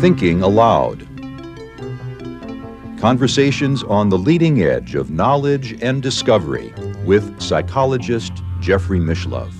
Thinking Aloud. Conversations on the leading edge of knowledge and discovery with psychologist Jeffrey Mishlove.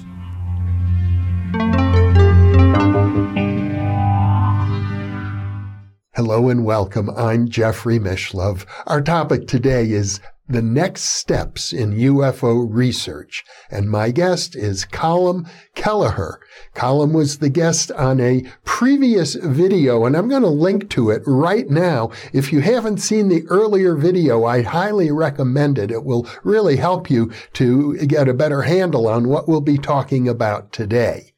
Hello and welcome. I'm Jeffrey Mishlove. Our topic today is the next steps in UFO research. And my guest is Colm Kelleher. Colm was the guest on a previous video, and I'm going to link to it right now. If you haven't seen the earlier video, I highly recommend it. It will really help you to get a better handle on what we'll be talking about today.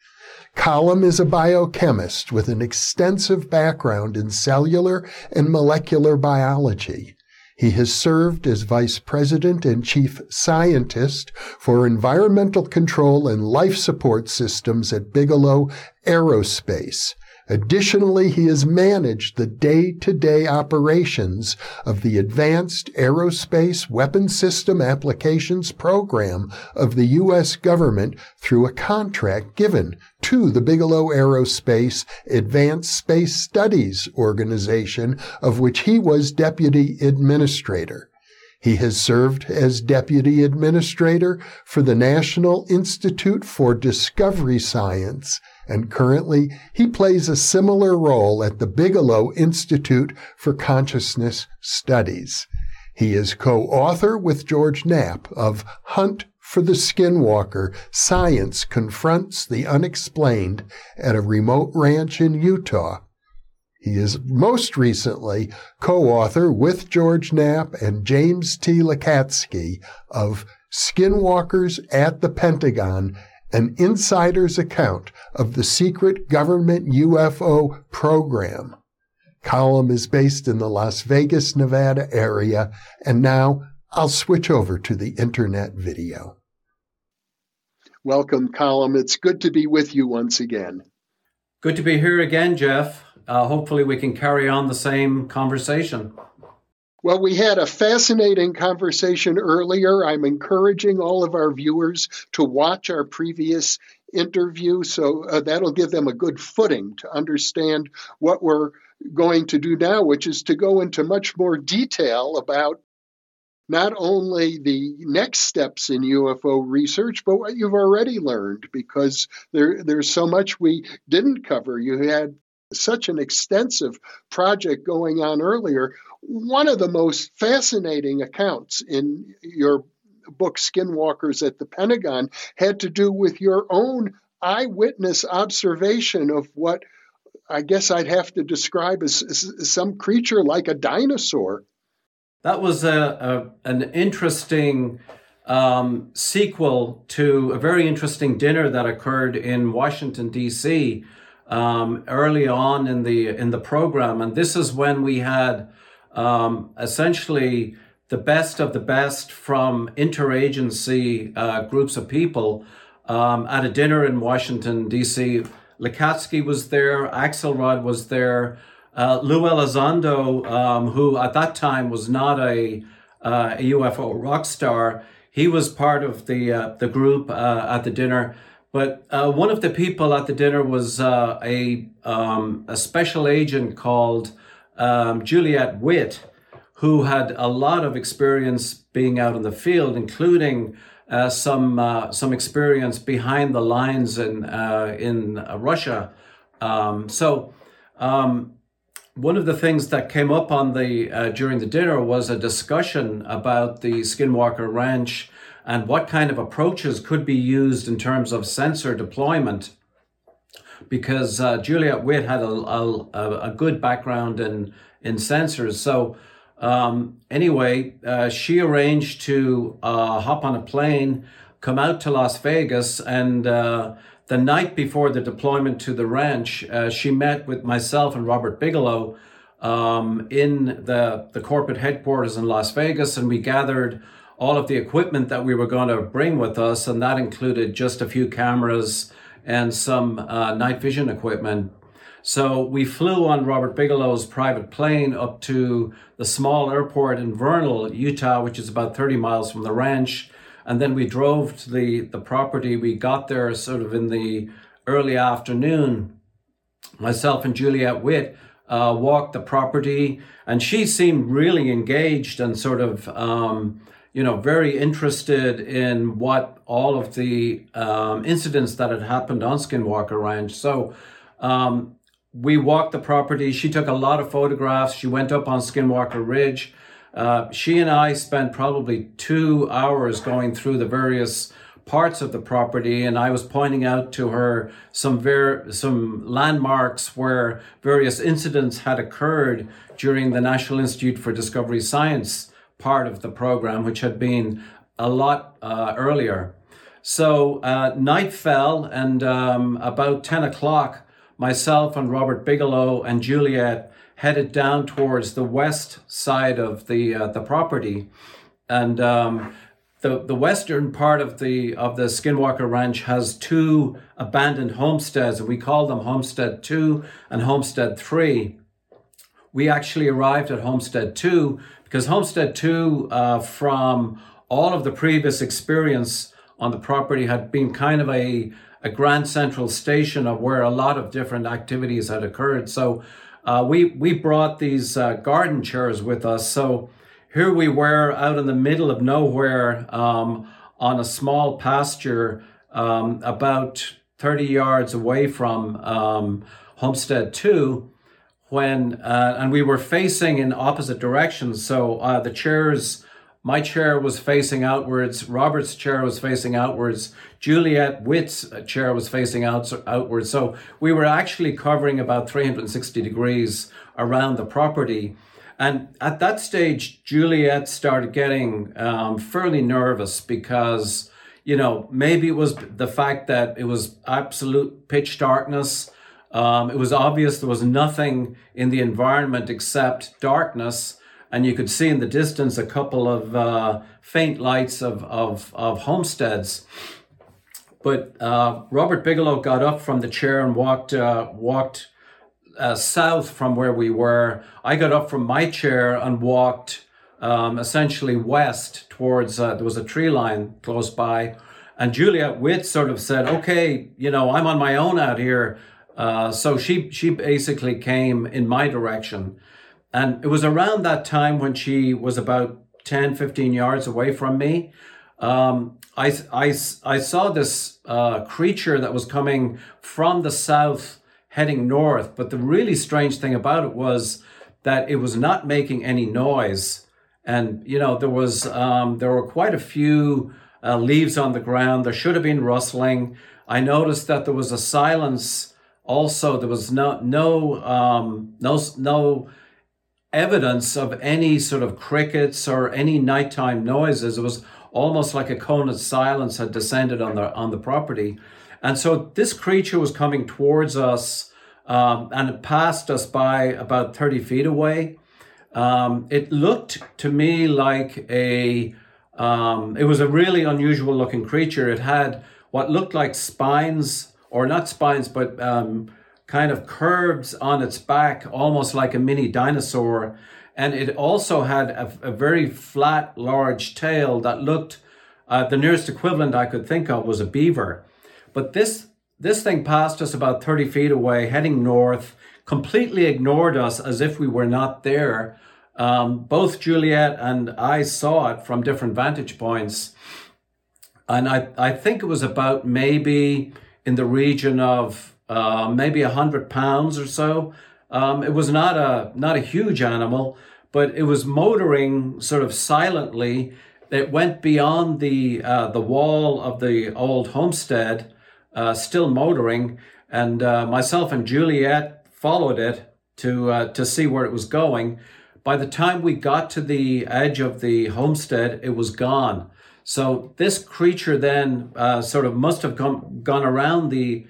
Colm is a biochemist with an extensive background in cellular and molecular biology. He has served as Vice President and Chief Scientist for Environmental Control and Life Support Systems at Bigelow Aerospace. Additionally, he has managed the day-to-day operations of the Advanced Aerospace Weapons System Applications Program of the U.S. government through a contract given to the Bigelow Aerospace Advanced Space Studies Organization, of which he was Deputy Administrator. He has served as Deputy Administrator for the National Institute for Discovery Science and currently he plays a similar role at the Bigelow Institute for Consciousness Studies. He is co-author with George Knapp of Hunt for the Skinwalker, Science Confronts the Unexplained at a Remote Ranch in Utah. He is most recently co-author with George Knapp and James T. Lacatski of Skinwalkers at the Pentagon an insider's account of the secret government UFO program. Colm is based in the Las Vegas, Nevada area, and now I'll switch over to the internet video. Welcome, Colm. It's good to be with you once again. Good to be here again, Jeff. Uh, hopefully, we can carry on the same conversation. Well, we had a fascinating conversation earlier. I'm encouraging all of our viewers to watch our previous interview, so uh, that'll give them a good footing to understand what we're going to do now, which is to go into much more detail about not only the next steps in UFO research, but what you've already learned, because there, there's so much we didn't cover. You had such an extensive project going on earlier. One of the most fascinating accounts in your book, Skinwalkers at the Pentagon, had to do with your own eyewitness observation of what I guess I'd have to describe as, as some creature like a dinosaur. That was a, a an interesting um, sequel to a very interesting dinner that occurred in Washington D.C um, early on in the in the program, and this is when we had um, essentially the best of the best from interagency uh, groups of people um, at a dinner in Washington D.C. Lacatski was there, Axelrod was there, uh, Lou Elizondo, um, who at that time was not a, uh, a UFO rock star, he was part of the uh, the group uh, at the dinner. But uh, one of the people at the dinner was uh, a um, a special agent called um, Juliet Witt, who had a lot of experience being out in the field, including some some experience behind the lines in in Russia. Um, so. Um, one of the things that came up on the during the dinner was a discussion about the Skinwalker Ranch and what kind of approaches could be used in terms of sensor deployment. Because uh, Juliet Witt had a, a, a, good background in, in sensors. So, um, anyway, uh, she arranged to uh, hop on a plane, come out to Las Vegas, and uh, the night before the deployment to the ranch, uh, she met with myself and Robert Bigelow um, in the, the corporate headquarters in Las Vegas, and we gathered all of the equipment that we were going to bring with us, and that included just a few cameras and some uh, night vision equipment. So we flew on Robert Bigelow's private plane up to the small airport in Vernal, Utah, which is about 30 miles from the ranch. And then we drove to the, the property. We got there sort of in the early afternoon, myself and Juliet Witt uh, walked the property, and she seemed really engaged and sort of, um, you know, very interested in what all of the um, incidents that had happened on Skinwalker Ranch. So um, we walked the property. She took a lot of photographs. She went up on Skinwalker Ridge. Uh, she and I spent probably two hours going through the various parts of the property, and I was pointing out to her some ver- some landmarks where various incidents had occurred during the National Institute for Discovery Science part of the program, which had been a lot uh, earlier. So uh, night fell, and um, about ten o'clock, myself and Robert Bigelow and Juliet headed down towards the west side of the uh, the property, and um, the the western part of the of the Skinwalker Ranch has two abandoned homesteads, and we call them Homestead Two and Homestead Three. We actually arrived at Homestead Two because Homestead Two, uh, from all of the previous experience on the property, had been kind of a a grand central station of where a lot of different activities had occurred. So uh, we we brought these uh, garden chairs with us. So here we were out in the middle of nowhere um, on a small pasture um, about 30 yards away from um, Homestead 2 when uh, and we were facing in opposite directions so uh, the chairs my chair was facing outwards. Robert's chair was facing outwards. Juliet Witt's chair was facing out, outwards. So we were actually covering about 360 degrees around the property. And at that stage, Juliet started getting um, fairly nervous because, you know, maybe it was the fact that it was absolute pitch darkness. Um, it was obvious there was nothing in the environment except darkness and you could see in the distance a couple of uh, faint lights of, of, of homesteads. But uh, Robert Bigelow got up from the chair and walked uh, walked uh, south from where we were. I got up from my chair and walked um, essentially west towards uh, there was a tree line close by, and Juliet Witt sort of said, "Okay, you know, I'm on my own out here." Uh, so she she basically came in my direction. And it was around that time when she was about 10, 15 yards away from me. Um, I, I, I saw this uh, creature that was coming from the south heading north. But the really strange thing about it was that it was not making any noise. And, you know, there was, um, there were quite a few uh, leaves on the ground. There should have been rustling. I noticed that there was a silence also. There was no, no, um, no, no, evidence of any sort of crickets or any nighttime noises. It was almost like a cone of silence had descended on the on the property, and so this creature was coming towards us, um, and it passed us by about thirty feet away. Um, it looked to me like a um, it was a really unusual looking creature. It had what looked like spines, or not spines, but um, kind of curves on its back, almost like a mini dinosaur. And it also had a, a very flat, large tail that looked, uh, the nearest equivalent I could think of was a beaver. But this, this thing passed us about 30 feet away, heading north, completely ignored us as if we were not there. Um, both Juliet and I saw it from different vantage points. And I, I think it was about maybe in the region of uh, maybe a hundred pounds or so. Um, it was not a not a huge animal, but it was motoring sort of silently. It went beyond the uh, the wall of the old homestead, uh, still motoring, and uh, myself and Juliet followed it to uh, to see where it was going. By the time we got to the edge of the homestead, it was gone. So this creature then sort of must have come, gone around the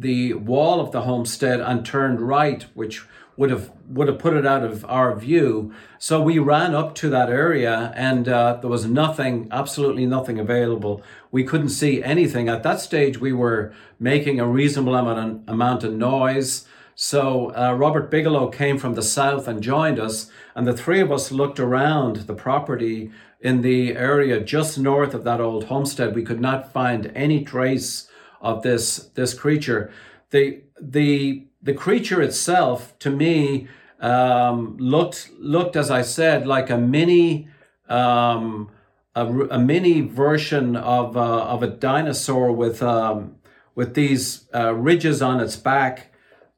the wall of the homestead and turned right, which would have would have put it out of our view. So we ran up to that area, and uh, there was nothing, absolutely nothing available. We couldn't see anything at that stage. We were making a reasonable amount amount of noise. So uh, Robert Bigelow came from the south and joined us, and the three of us looked around the property in the area just north of that old homestead. We could not find any trace of this this creature. The the the creature itself, to me, um, looked looked as I said like a mini um, a, a, mini version of uh, of a dinosaur with um, with these uh, ridges on its back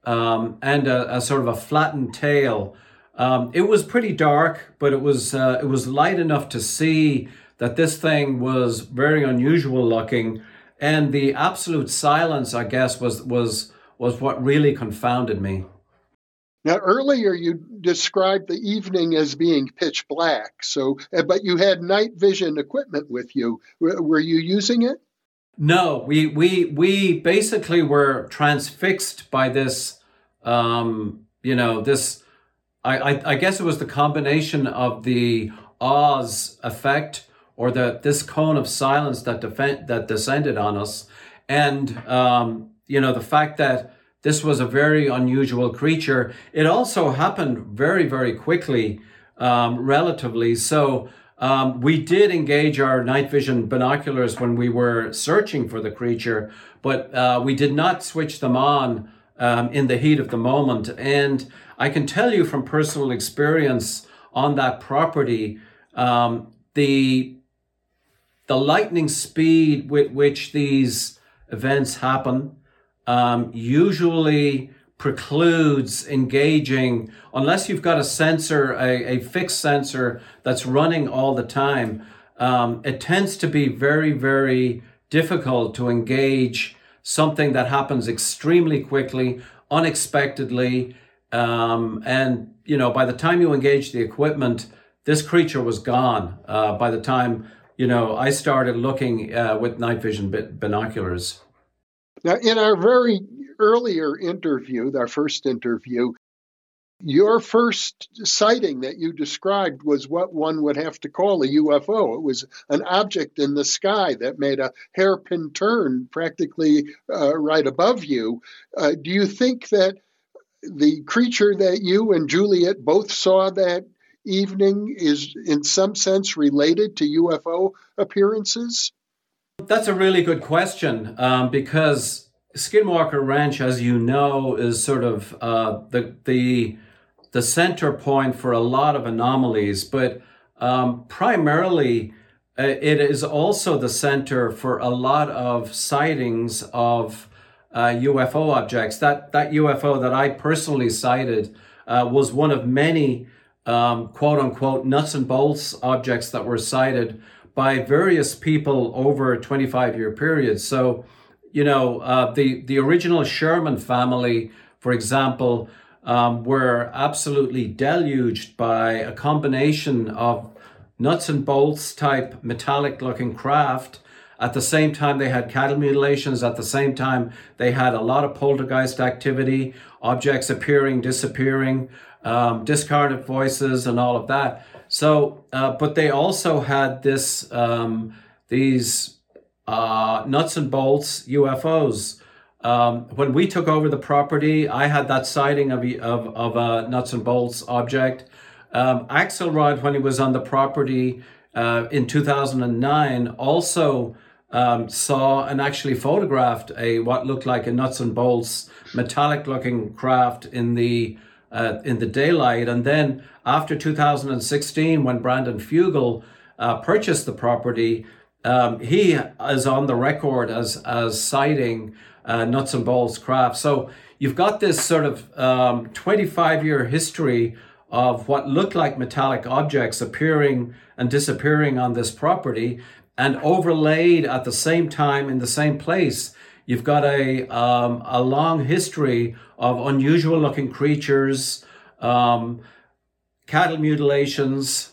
um, and a, a, sort of a flattened tail. Um, it was pretty dark, but it was uh, it was light enough to see that this thing was very unusual looking, and the absolute silence, I guess, was was was what really confounded me. Now, earlier you described the evening as being pitch black. So, uh, but you had night vision equipment with you. Were you using it? No, we we we basically were transfixed by this. Um, you know, this. I, I I guess it was the combination of the Oz effect or the this cone of silence that defend, that descended on us, and um, you know the fact that this was a very unusual creature. It also happened very, very quickly, um, relatively. So um, we did engage our night vision binoculars when we were searching for the creature, but uh, we did not switch them on um, in the heat of the moment. And I can tell you from personal experience on that property, um, the the lightning speed with which these events happen um, usually precludes engaging unless you've got a sensor, a, a fixed sensor that's running all the time. Um, it tends to be very, very difficult to engage something that happens extremely quickly, unexpectedly. Um, and, you know, by the time you engage the equipment, this creature was gone uh, by the time, you know, I started looking uh, with night vision binoculars. Now, in our very earlier interview, our first interview, your first sighting that you described was what one would have to call a UFO. It was an object in the sky that made a hairpin turn practically uh, right above you. Uh, do you think that the creature that you and Juliet both saw that evening is, in some sense, related to UFO appearances? That's a really good question um, because Skinwalker Ranch, as you know, is sort of uh, the the the center point for a lot of anomalies, but um, primarily uh, it is also the center for a lot of sightings of uh, UFO objects. That that UFO that I personally sighted uh, was one of many um, quote unquote nuts and bolts objects that were sighted by various people over a 25 year period. So, you know, uh, the, the original Sherman family, for example, um, were absolutely deluged by a combination of nuts and bolts type metallic looking craft. At the same time, they had cattle mutilations. At the same time, they had a lot of poltergeist activity, objects appearing, disappearing, um, discarnate voices, and all of that. So, uh, but they also had this um, these uh, nuts and bolts UFOs. Um, when we took over the property, I had that sighting of of, of a nuts and bolts object. Um, Axelrod, when he was on the property uh, in 2009, also um, saw and actually photographed a what looked like a nuts and bolts metallic looking craft in the uh, in the daylight. And then after 2016, when Brandon Fugal uh, purchased the property, um, he is on the record as as sighting uh, nuts and bolts craft. So you've got this sort of um, 25 year history of what looked like metallic objects appearing and disappearing on this property, and overlaid at the same time in the same place You've got a, um, a long history of unusual looking creatures, um, cattle mutilations,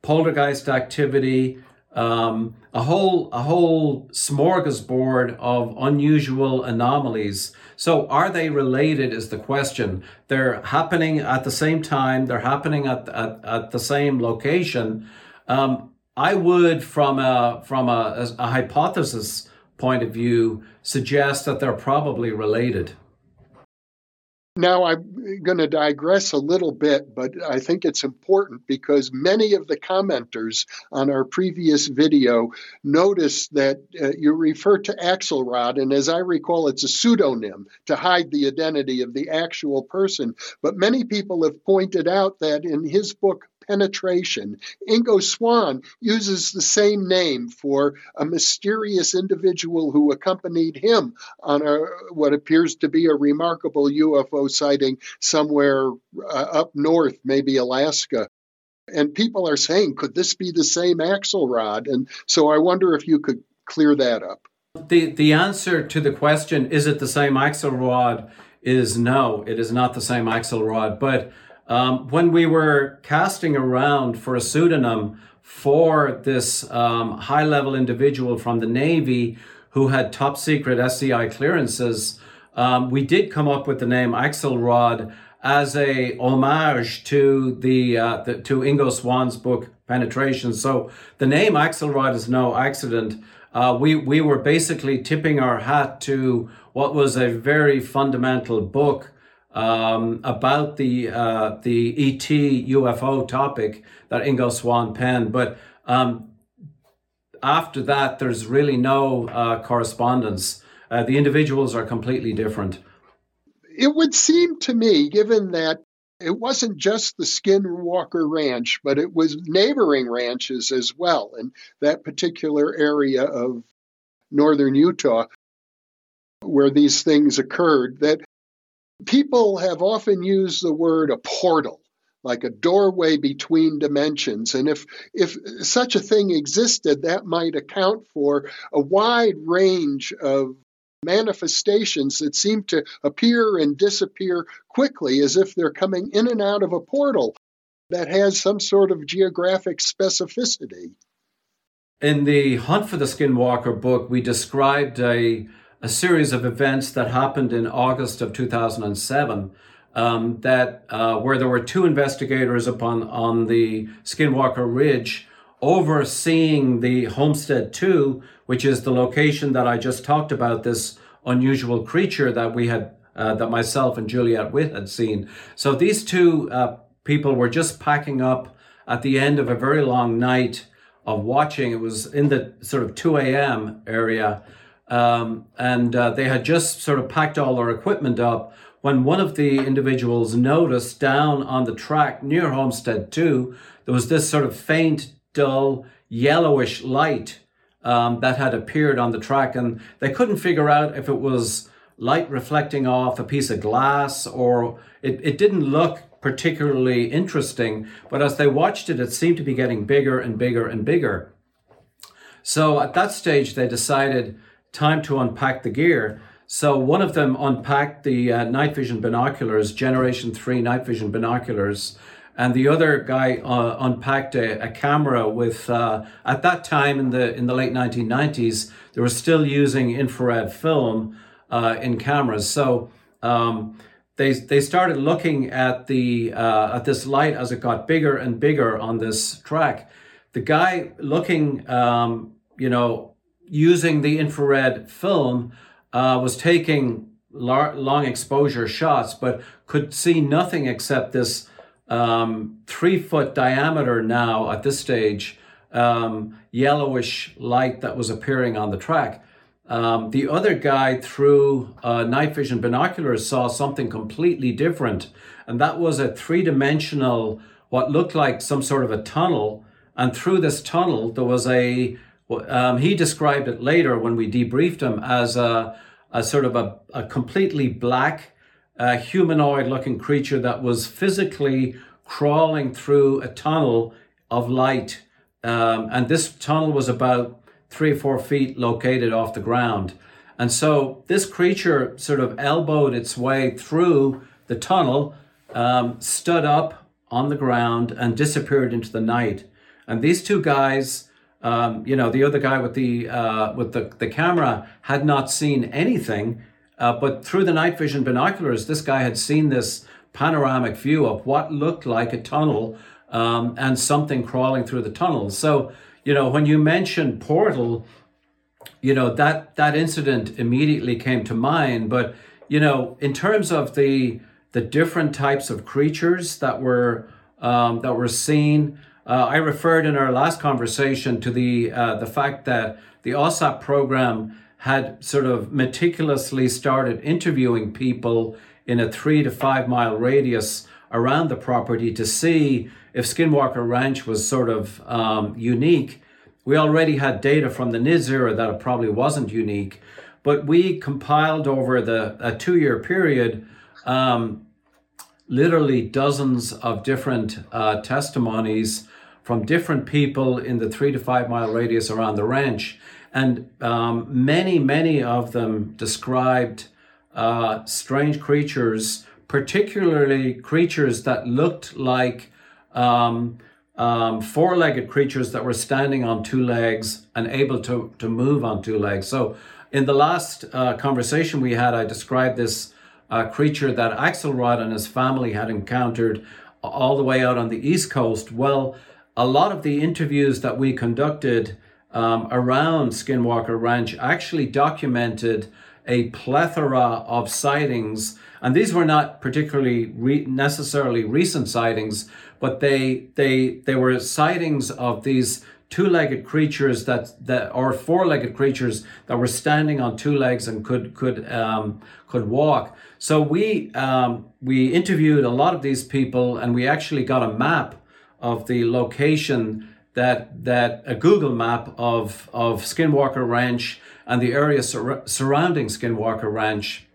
poltergeist activity, um, a whole a whole smorgasbord of unusual anomalies. So, are they related? Is the question. They're happening at the same time. They're happening at at, at the same location. Um, I would, from a from a, a hypothesis point of view suggests that they're probably related. Now, I'm going to digress a little bit, but I think it's important because many of the commenters on our previous video noticed that uh, you refer to Axelrod, and as I recall, it's a pseudonym to hide the identity of the actual person. But many people have pointed out that in his book, penetration. Ingo Swann uses the same name for a mysterious individual who accompanied him on a, what appears to be a remarkable UFO sighting somewhere uh, up north, maybe Alaska. And people are saying, could this be the same Axelrod? And so I wonder if you could clear that up. The, the answer to the question, is it the same Axelrod, is no, it is not the same Axelrod. But um, when we were casting around for a pseudonym for this um, high level individual from the Navy who had top secret SCI clearances, um, we did come up with the name Axelrod as a homage to the, uh, the, to Ingo Swann's book Penetration. So the name Axelrod is no accident. Uh, we we were basically tipping our hat to what was a very fundamental book um, about the uh, the ET UFO topic that Ingo Swann penned. But um, after that, there's really no uh, correspondence. Uh, the individuals are completely different. It would seem to me, given that it wasn't just the Skinwalker Ranch, but it was neighboring ranches as well in that particular area of northern Utah where these things occurred, that People have often used the word a portal, like a doorway between dimensions. And if, if such a thing existed, that might account for a wide range of manifestations that seem to appear and disappear quickly as if they're coming in and out of a portal that has some sort of geographic specificity. In the Hunt for the Skinwalker book, we described a a series of events that happened in August of 2007 um, that uh, where there were two investigators upon on the Skinwalker Ridge overseeing the Homestead 2, which is the location that I just talked about, this unusual creature that we had, uh, that myself and Juliet Witt had seen. So these two uh, people were just packing up at the end of a very long night of watching. It was in the sort of 2 a.m. area. Um, and uh, they had just sort of packed all their equipment up when one of the individuals noticed down on the track near Homestead 2, there was this sort of faint, dull, yellowish light um, that had appeared on the track. And they couldn't figure out if it was light reflecting off a piece of glass or it, it didn't look particularly interesting. But as they watched it, it seemed to be getting bigger and bigger and bigger. So at that stage, they decided time to unpack the gear. So one of them unpacked the uh, night vision binoculars, Generation 3 night vision binoculars, and the other guy uh, unpacked a, a, camera with, uh, at that time in the, in the late 1990s, they were still using infrared film uh, in cameras. So um, they, they started looking at, the, uh, at this light as it got bigger and bigger on this track. The guy looking, um, you know, using the infrared film uh, was taking lar- long exposure shots, but could see nothing except this um, three foot diameter now at this stage um, yellowish light that was appearing on the track. Um, the other guy, through uh, night vision binoculars, saw something completely different, and that was a three dimensional, what looked like some sort of a tunnel. And through this tunnel, there was a um, he described it later when we debriefed him as a, a sort of a, a completely black, uh, humanoid looking creature that was physically crawling through a tunnel of light. Um, and this tunnel was about three or four feet located off the ground. And so this creature sort of elbowed its way through the tunnel, um, stood up on the ground, and disappeared into the night. And these two guys um, you know, the other guy with the uh, with the, the camera had not seen anything, uh, but through the night vision binoculars, this guy had seen this panoramic view of what looked like a tunnel um, and something crawling through the tunnel. So, you know, when you mentioned portal, you know that that incident immediately came to mind. But you know, in terms of the the different types of creatures that were um, that were seen. Uh, I referred in our last conversation to the uh, the fact that the OSAP program had sort of meticulously started interviewing people in a three to five mile radius around the property to see if Skinwalker Ranch was sort of um, unique. We already had data from the NIDS era that it probably wasn't unique, but we compiled over the a two year period um, literally dozens of different uh, testimonies from different people in the three to five mile radius around the ranch. And um, many, many of them described uh, strange creatures, particularly creatures that looked like um, um, four legged creatures that were standing on two legs and able to, to move on two legs. So, in the last uh, conversation we had, I described this uh, creature that Axelrod and his family had encountered all the way out on the East Coast. Well, a lot of the interviews that we conducted um, around Skinwalker Ranch actually documented a plethora of sightings, and these were not particularly re- necessarily recent sightings, but they they they were sightings of these two-legged creatures that that or four-legged creatures that were standing on two legs and could could um, could walk. So we um, we interviewed a lot of these people, and we actually got a map of the location that that a Google map of of Skinwalker Ranch and the area sur- surrounding Skinwalker Ranch.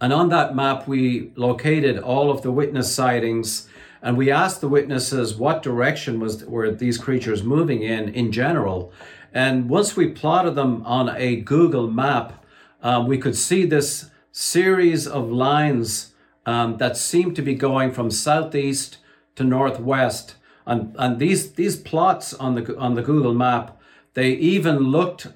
And on that map, we located all of the witness sightings, and we asked the witnesses what direction was were these creatures moving in in general. And once we plotted them on a Google map, um, we could see this series of lines um, that seemed to be going from southeast to northwest. And and these these plots on the on the Google map they even looked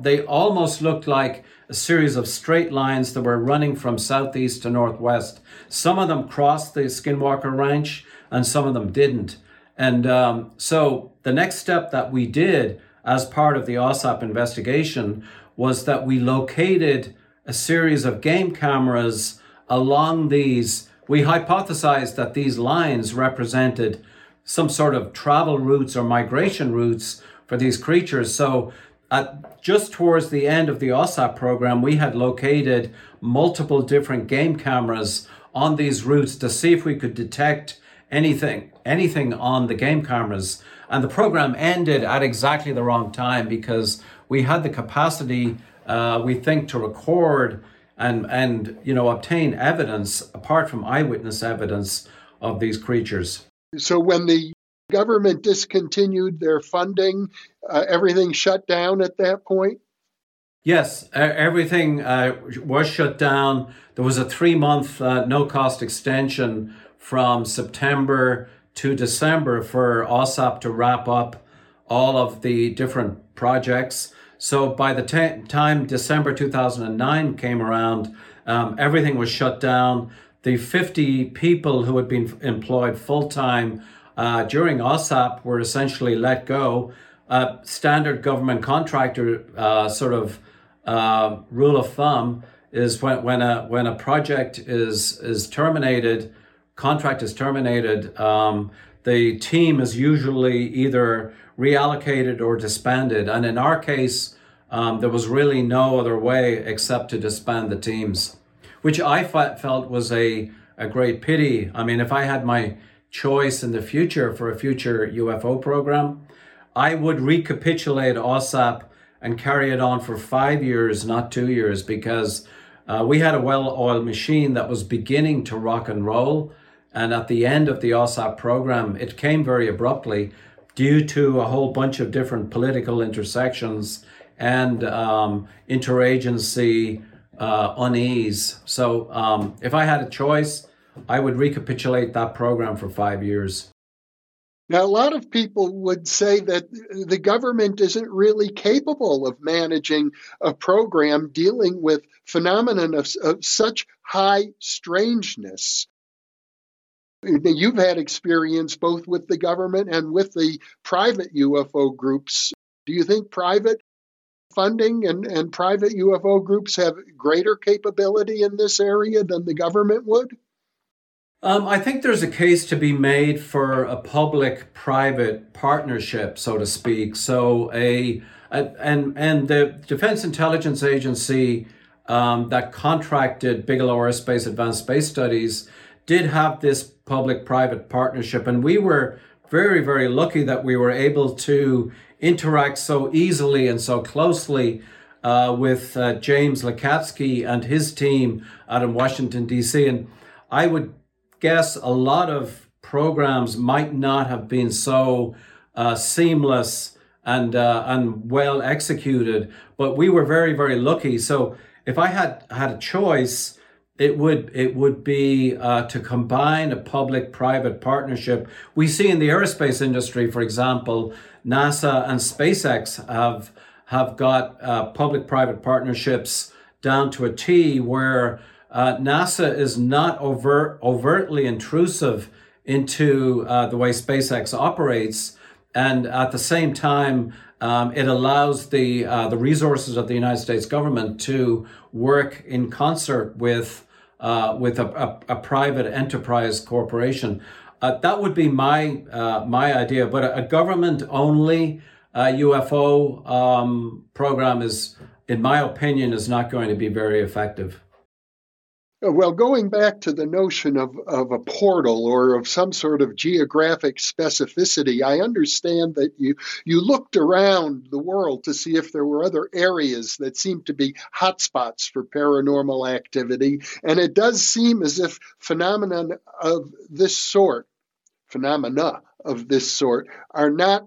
they almost looked like a series of straight lines that were running from southeast to northwest. Some of them crossed the skinwalker ranch and some of them didn't. And um, so the next step that we did as part of the OSAP investigation was that we located a series of game cameras along these we hypothesized that these lines represented some sort of travel routes or migration routes for these creatures. So, at, just towards the end of the OSAP program, we had located multiple different game cameras on these routes to see if we could detect anything, anything on the game cameras. And the program ended at exactly the wrong time because we had the capacity, uh, we think, to record and and you know obtain evidence apart from eyewitness evidence of these creatures. So when the government discontinued their funding, uh, everything shut down at that point? Yes, everything uh, was shut down. There was a three month uh, no cost extension from September to December for OSAP to wrap up all of the different projects. So by the t- time December 2009 came around, um, everything was shut down the 50 people who had been employed full time uh, during OSAP were essentially let go. Uh, standard government contractor uh, sort of uh, rule of thumb is when, when a when a project is is terminated, contract is terminated, um, the team is usually either reallocated or disbanded. And in our case, um, there was really no other way except to disband the teams which I felt was a, a great pity. I mean, if I had my choice in the future for a future UFO program, I would recapitulate OSAP and carry it on for five years, not two years, because uh, we had a well oiled machine that was beginning to rock and roll. And at the end of the OSAP program, it came very abruptly due to a whole bunch of different political intersections and um, interagency uh, unease. So um, if I had a choice, I would recapitulate that program for five years. Now, a lot of people would say that the government isn't really capable of managing a program dealing with phenomenon of, of such high strangeness. You've had experience both with the government and with the private UFO groups. Do you think private funding and, and private UFO groups have greater capability in this area than the government would? Um, I think there's a case to be made for a public-private partnership, so to speak. So a, a and and the Defense Intelligence Agency um, that contracted Bigelow Aerospace Advanced Space Studies did have this public-private partnership, and we were very very lucky that we were able to interact so easily and so closely uh, with uh, James Lacatski and his team out in Washington D.C. and I would guess a lot of programs might not have been so uh, seamless and uh, and well executed, but we were very very lucky. So if I had had a choice, it would it would be uh, to combine a public private partnership. We see in the aerospace industry, for example, NASA and SpaceX have have got uh, public private partnerships down to a T where uh, NASA is not overt, overtly intrusive into uh, the way SpaceX operates, and at the same time, um, it allows the uh, the resources of the United States government to work in concert with uh, with a, a, a, private enterprise corporation. Uh, that would be my uh, my idea, but a, a government only UFO um, program is, in my opinion, is not going to be very effective. Uh, well, going back to the notion of, of a portal or of some sort of geographic specificity, I understand that you, you looked around the world to see if there were other areas that seemed to be hotspots for paranormal activity. And it does seem as if phenomena of this sort, phenomena of this sort, are not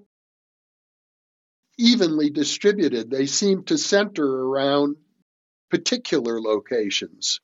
evenly distributed. They seem to center around particular locations.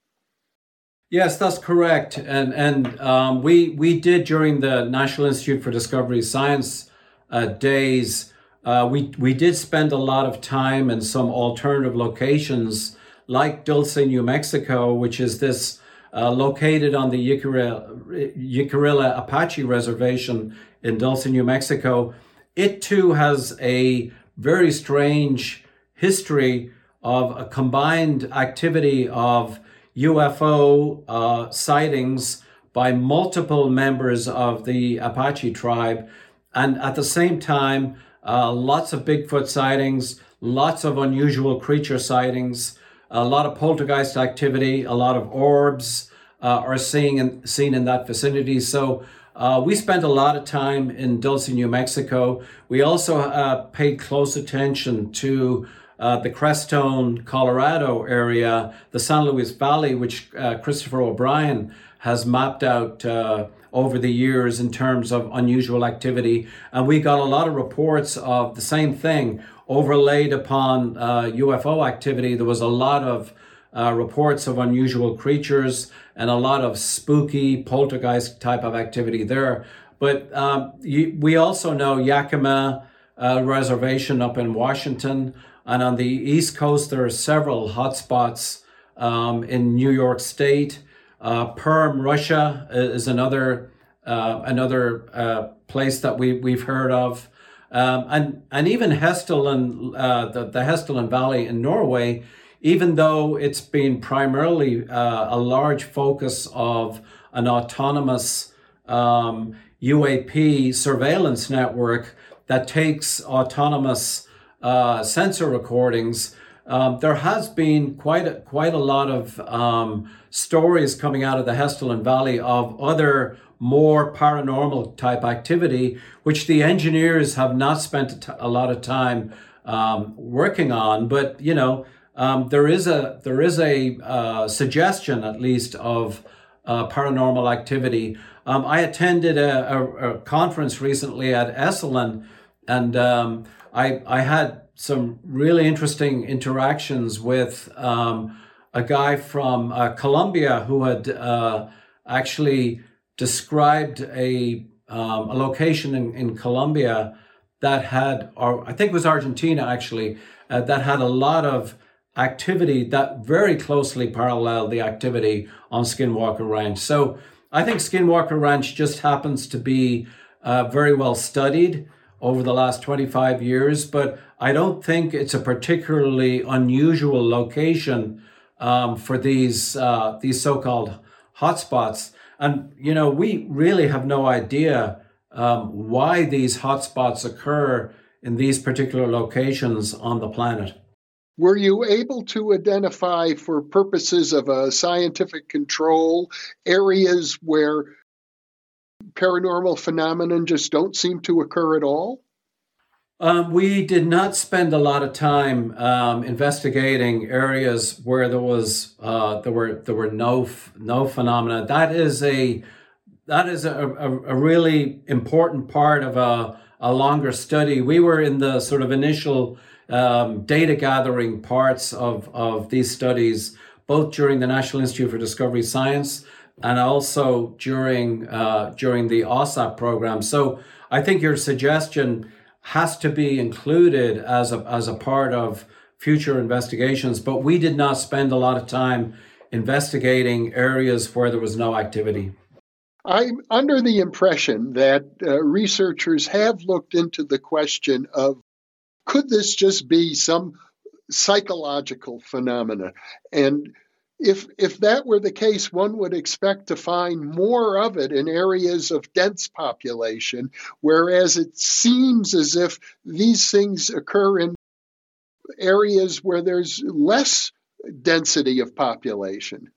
Yes, that's correct. And and um, we we did during the National Institute for Discovery Science uh, days. Uh, we we did spend a lot of time in some alternative locations like Dulce, New Mexico, which is this uh, located on the Jicarilla Apache Reservation in Dulce, New Mexico. It too has a very strange history of a combined activity of UFO uh, sightings by multiple members of the Apache tribe. And at the same time, uh, lots of Bigfoot sightings, lots of unusual creature sightings, a lot of poltergeist activity, a lot of orbs uh, are seen in, seen in that vicinity. So uh, we spent a lot of time in Dulce, New Mexico. We also uh, paid close attention to uh, the Crestone, Colorado area, the San Luis Valley, which uh, Christopher O'Brien has mapped out uh, over the years in terms of unusual activity. And we got a lot of reports of the same thing overlaid upon UFO uh, activity. There was a lot of uh, reports of unusual creatures and a lot of spooky poltergeist type of activity there. But um, you, we also know Yakima uh, Reservation up in Washington. And on the East Coast, there are several hotspots um, in New York State. Uh, Perm, Russia is another uh, another uh, place that we we've heard of, um, and and even Hessdalen, uh, the the Hessdalen Valley in Norway, even though it's been primarily uh, a large focus of an autonomous um, UAP surveillance network that takes autonomous uh, sensor recordings, um, there has been quite a, quite a lot of um, stories coming out of the Hessdalen Valley of other more paranormal type activity, which the engineers have not spent a lot of time um, working on. But you know, um, there is a there is a uh, suggestion at least of uh, paranormal activity. Um, I attended a, a, a, conference recently at Esalen, and um, I, I had some really interesting interactions with um, a guy from uh, Colombia who had uh, actually described a, um, a location in, in Colombia that had, or I think it was Argentina actually, uh, that had a lot of activity that very closely paralleled the activity on Skinwalker Ranch. So I think Skinwalker Ranch just happens to be uh, very well studied over the last 25 years, but I don't think it's a particularly unusual location um, for these uh, these so-called hotspots. And, you know, we really have no idea um, why these hotspots occur in these particular locations on the planet. Were you able to identify, for purposes of a scientific control, areas where paranormal phenomenon just don't seem to occur at all? Um, we did not spend a lot of time um, investigating areas where there was uh, there were there were no no phenomena. That is a that is a, a, a really important part of a, a longer study. We were in the sort of initial um, data gathering parts of, of these studies, both during the National Institute for Discovery Science and also during uh, during the OSAP program. So I think your suggestion has to be included as a as a part of future investigations. But we did not spend a lot of time investigating areas where there was no activity. I'm under the impression that uh, researchers have looked into the question of could this just be some psychological phenomena? And if if that were the case, one would expect to find more of it in areas of dense population, whereas it seems as if these things occur in areas where there's less density of population.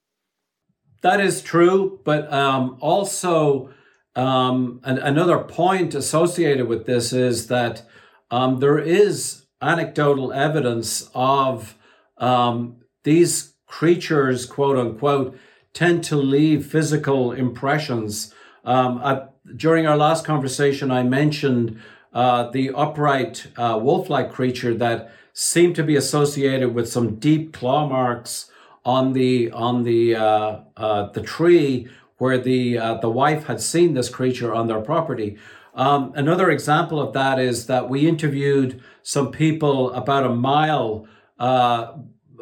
That is true, but um, also um, an, another point associated with this is that um, there is anecdotal evidence of um, these creatures, quote unquote, tend to leave physical impressions. Um, I, during our last conversation, I mentioned uh, the upright uh, wolf-like creature that seemed to be associated with some deep claw marks on the on the uh, uh the tree where the uh, the wife had seen this creature on their property. Um, another example of that is that we interviewed some people about a mile, uh,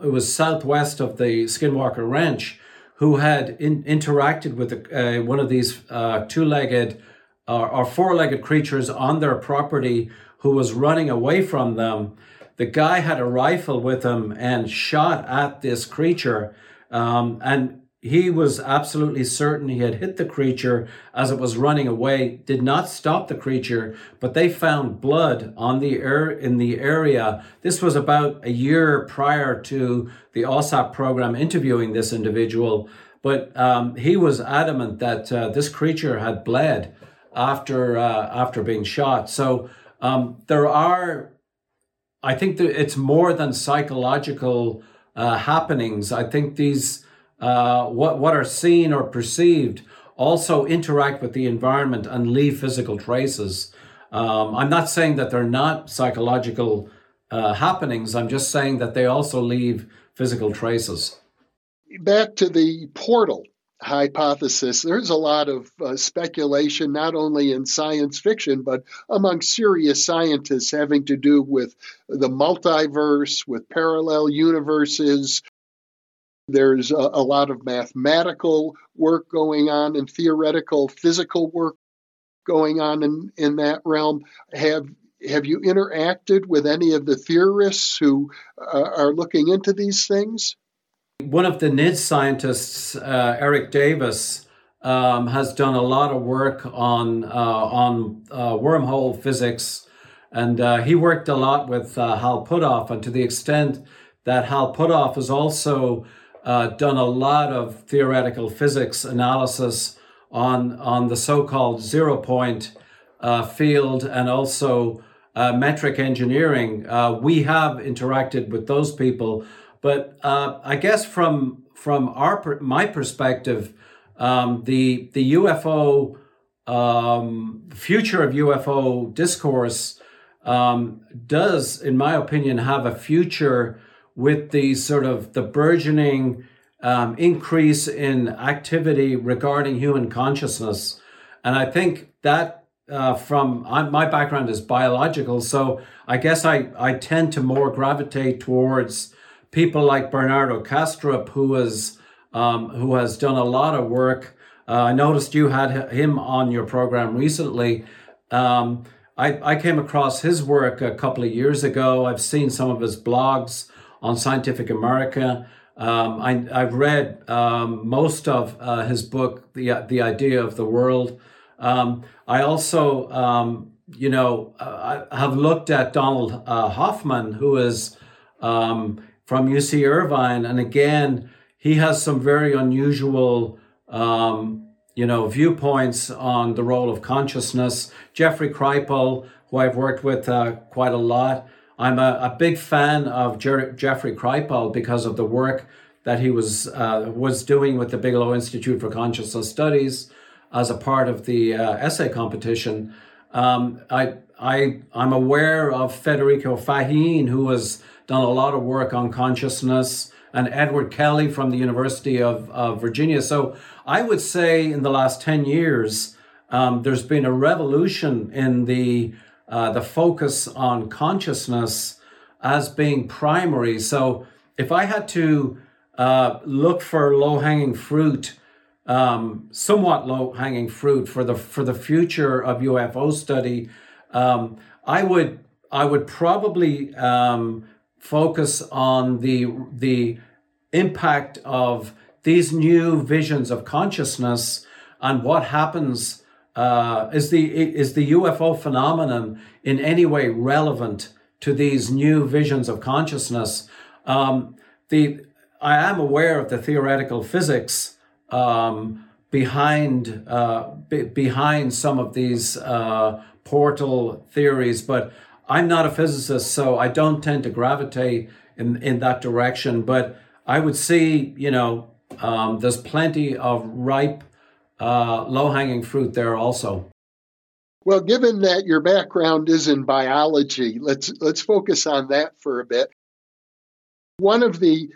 it was southwest of the Skinwalker Ranch, who had in, interacted with uh, one of these uh, two legged uh, or four legged creatures on their property who was running away from them. The guy had a rifle with him and shot at this creature. Um, and he was absolutely certain he had hit the creature as it was running away, did not stop the creature, but they found blood on the air in the area. This was about a year prior to the OSAP program interviewing this individual, but um, he was adamant that uh, this creature had bled after uh, after being shot. So um, there are, I think that it's more than psychological uh, happenings. I think these uh, what, what are seen or perceived also interact with the environment and leave physical traces. Um, I'm not saying that they're not psychological uh, happenings, I'm just saying that they also leave physical traces. Back to the portal hypothesis, there's a lot of uh, speculation, not only in science fiction, but among serious scientists having to do with the multiverse, with parallel universes, there's a, a lot of mathematical work going on and theoretical physical work going on in, in that realm. Have have you interacted with any of the theorists who uh, are looking into these things? One of the NIDS scientists, uh, Eric Davis, um, has done a lot of work on uh, on uh, wormhole physics, and uh, he worked a lot with uh, Hal Puthoff, and to the extent that Hal Puthoff is also uh, done a lot of theoretical physics analysis on, on the so called zero point uh, field and also uh, metric engineering. Uh, we have interacted with those people, but uh, I guess from from our my perspective, um, the the UFO um, future of UFO discourse um, does, in my opinion, have a future with the sort of the burgeoning um, increase in activity regarding human consciousness. And I think that uh, from I, my background is biological, so I guess I, I tend to more gravitate towards people like Bernardo Kastrup, who is um, who has done a lot of work. Uh, I noticed you had him on your program recently. Um, I, I came across his work a couple of years ago. I've seen some of his blogs on Scientific America. Um, I, have read um, most of uh, his book, the the idea of the world. Um, I also, um, you know, uh, have looked at Donald uh, Hoffman, who is um, from UC Irvine, and again, he has some very unusual, um, you know, viewpoints on the role of consciousness. Jeffrey Kripal, who I've worked with uh, quite a lot. I'm a, a big fan of Jer- Jeffrey Kripal because of the work that he was uh, was doing with the Bigelow Institute for Consciousness Studies as a part of the uh, essay competition. Um, I I I'm aware of Federico Faggin, who has done a lot of work on consciousness, and Edward Kelly from the University of, of Virginia. So I would say in the last ten years, um, there's been a revolution in the uh, the focus on consciousness as being primary. So if I had to uh, look for low hanging fruit, um, somewhat low hanging fruit for the for the future of UFO study, um, I would I would probably um, focus on the the impact of these new visions of consciousness and what happens uh, is the is the UFO phenomenon in any way relevant to these new visions of consciousness? Um, the I am aware of the theoretical physics um, behind uh, be, behind some of these uh, portal theories, but I'm not a physicist, so I don't tend to gravitate in in that direction. But I would see, you know, um, there's plenty of ripe uh, low hanging fruit there also. Well, given that your background is in biology, let's let's focus on that for a bit. One of the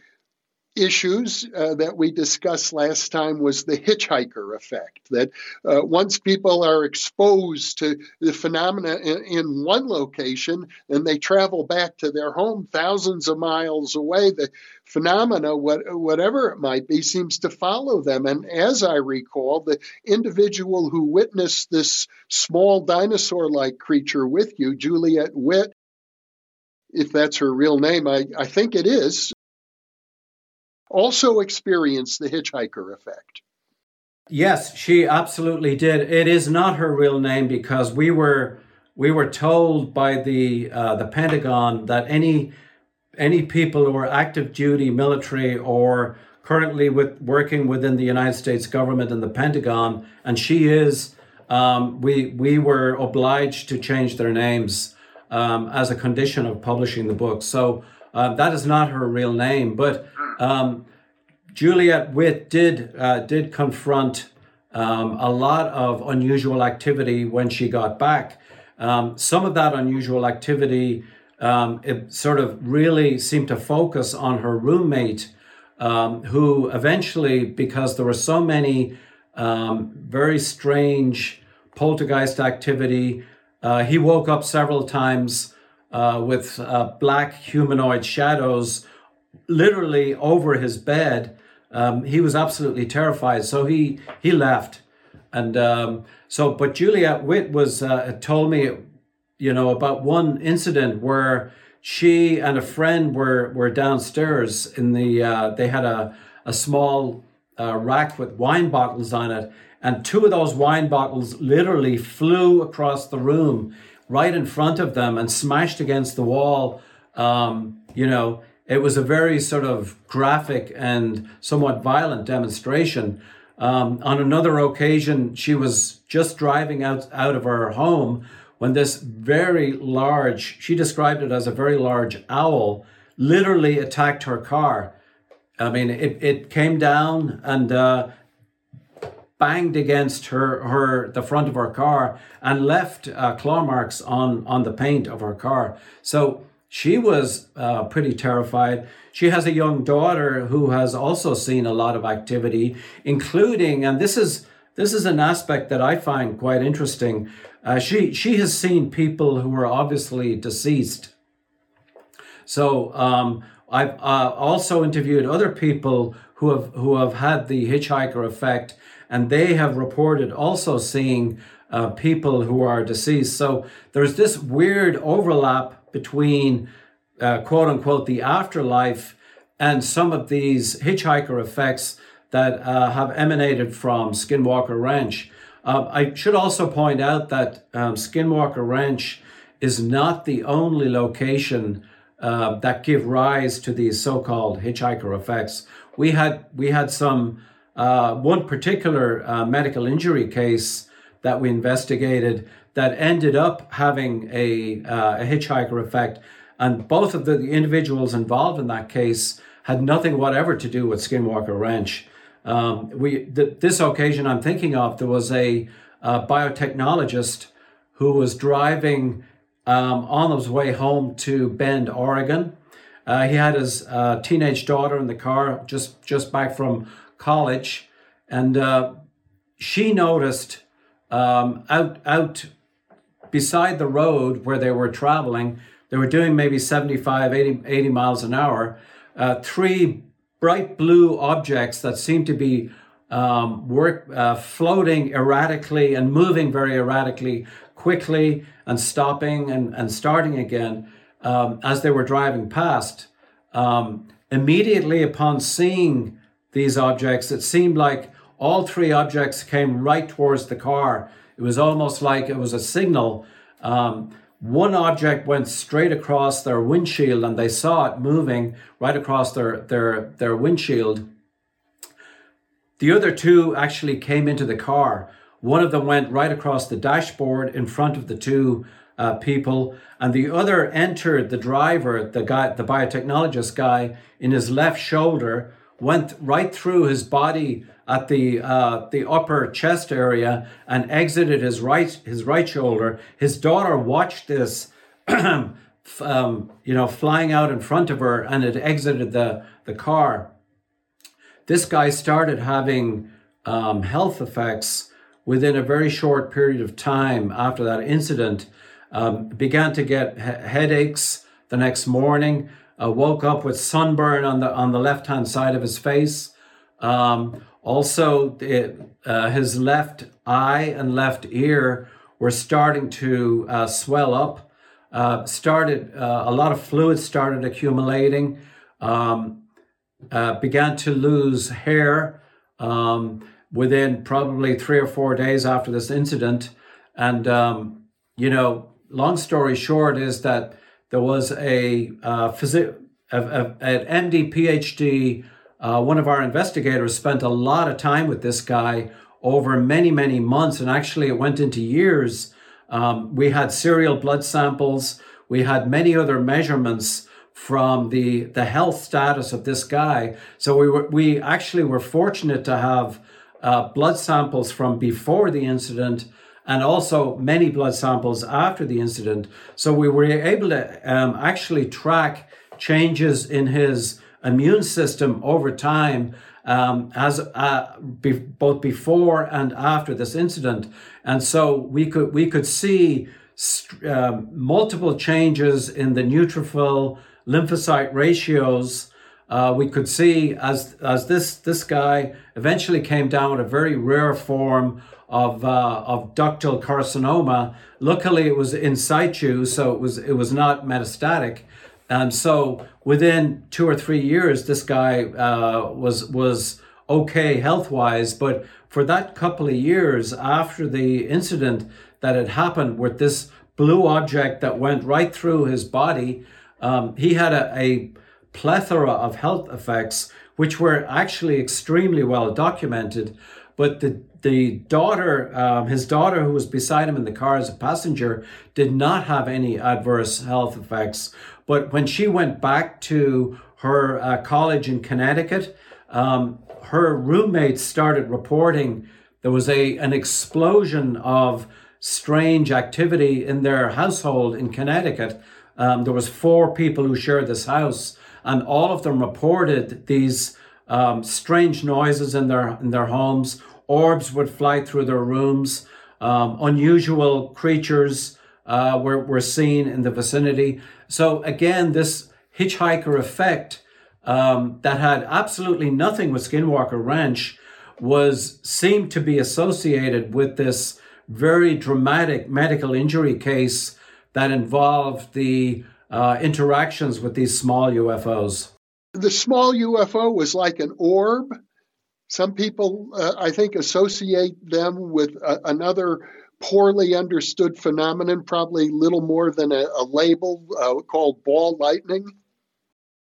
issues uh, that we discussed last time was the hitchhiker effect. That uh, once people are exposed to the phenomena in, in, one location and they travel back to their home thousands of miles away, the phenomena, what, whatever it might be, seems to follow them. And as I recall, the individual who witnessed this small dinosaur like creature with you, Juliet Witt, if that's her real name, I, I think it is, also experienced the hitchhiker effect. Yes, she absolutely did. It is not her real name because we were we were told by the uh, the Pentagon that any any people who are active duty military or currently with working within the United States government and the Pentagon, and she is. Um, we we were obliged to change their names um, as a condition of publishing the book. So uh, that is not her real name, but um, Juliet Witt did uh, did confront um, a lot of unusual activity when she got back. Um, some of that unusual activity um, it sort of really seemed to focus on her roommate, um, who eventually, because there were so many um, very strange poltergeist activity, uh, he woke up several times uh, with uh, black humanoid shadows literally over his bed. Um, he was absolutely terrified, so he he left, and um, so. But Juliet Witt was uh, told me, you know, about one incident where she and a friend were were downstairs in the. Uh, they had a a small uh, rack with wine bottles on it, and two of those wine bottles literally flew across the room, right in front of them, and smashed against the wall. Um, you know, it was a very sort of graphic and somewhat violent demonstration. Um, on another occasion, she was just driving out, out of her home when this very large, she described it as a very large owl, literally attacked her car. I mean, it, it came down and uh, banged against her, her the front of her car and left uh, claw marks on, on the paint of her car. So she was uh, pretty terrified. She has a young daughter who has also seen a lot of activity, including, and this is this is an aspect that I find quite interesting. Uh, she she has seen people who are obviously deceased. So um, I've uh, also interviewed other people who have who have had the hitchhiker effect, and they have reported also seeing uh, people who are deceased. So there's this weird overlap between uh, quote unquote the afterlife and some of these hitchhiker effects that uh, have emanated from Skinwalker Ranch. Uh, I should also point out that um, Skinwalker Ranch is not the only location uh, that give rise to these so-called hitchhiker effects. We had we had some uh, one particular uh, medical injury case that we investigated that ended up having a, uh, a hitchhiker effect, and both of the individuals involved in that case had nothing whatever to do with Skinwalker Ranch. Um, we th- this occasion I'm thinking of there was a, a biotechnologist who was driving um, on his way home to Bend, Oregon. Uh, he had his uh, teenage daughter in the car, just just back from college, and uh, she noticed um, out out beside the road where they were traveling, they were doing maybe 75, 80, 80 miles an hour. Uh, three bright blue objects that seemed to be um, work uh, floating erratically and moving very erratically, quickly and stopping and, and starting again um, as they were driving past. Um, immediately upon seeing these objects, it seemed like all three objects came right towards the car. It was almost like it was a signal. Um, one object went straight across their windshield and they saw it moving right across their, their, their windshield. The other two actually came into the car. One of them went right across the dashboard in front of the two uh, people, and the other entered the driver, the guy, the biotechnologist guy, in his left shoulder, went right through his body at the uh, the upper chest area and exited his right his right shoulder. His daughter watched this, um, you know, flying out in front of her, and it exited the the car this guy started having um, health effects within a very short period of time after that incident. Um, began to get he- headaches the next morning. Uh, woke up with sunburn on the on the left hand side of his face. Um, also, it, uh, his left eye and left ear were starting to uh, swell up. Uh, started uh, a lot of fluid started accumulating. Um, uh, began to lose hair um, within probably three or four days after this incident. And, um, you know, long story short is that there was a, uh, phys- a, a, an MD PhD. Uh, one of our investigators spent a lot of time with this guy over many, many months, and actually it went into years. Um, we had serial blood samples, we had many other measurements from the the health status of this guy. So we were we actually were fortunate to have uh, blood samples from before the incident and also many blood samples after the incident. So we were able to um, actually track changes in his immune system over time um, as uh, be, both before and after this incident. And so we could we could see um, multiple changes in the neutrophil lymphocyte ratios, uh, we could see as as this this guy eventually came down with a very rare form of uh, of ductal carcinoma. Luckily, it was in situ, so it was it was not metastatic. And so within two or three years, this guy uh, was was okay health wise. But for that couple of years after the incident that had happened with this blue object that went right through his body, um, he had a, a plethora of health effects, which were actually extremely well documented. But the the daughter, um, his daughter, who was beside him in the car as a passenger, did not have any adverse health effects. But when she went back to her uh, college in Connecticut, um, her roommates started reporting there was a an explosion of strange activity in their household in Connecticut um, there was four people who shared this house, and all of them reported these um, strange noises in their in their homes. Orbs would fly through their rooms. Um, unusual creatures uh, were were seen in the vicinity. So again, this hitchhiker effect um, that had absolutely nothing with Skinwalker Ranch was seemed to be associated with this very dramatic medical injury case that involved the uh, interactions with these small UFOs. The small UFO was like an orb. Some people, uh, I think, associate them with a, another poorly understood phenomenon, probably little more than a, a label uh, called ball lightning.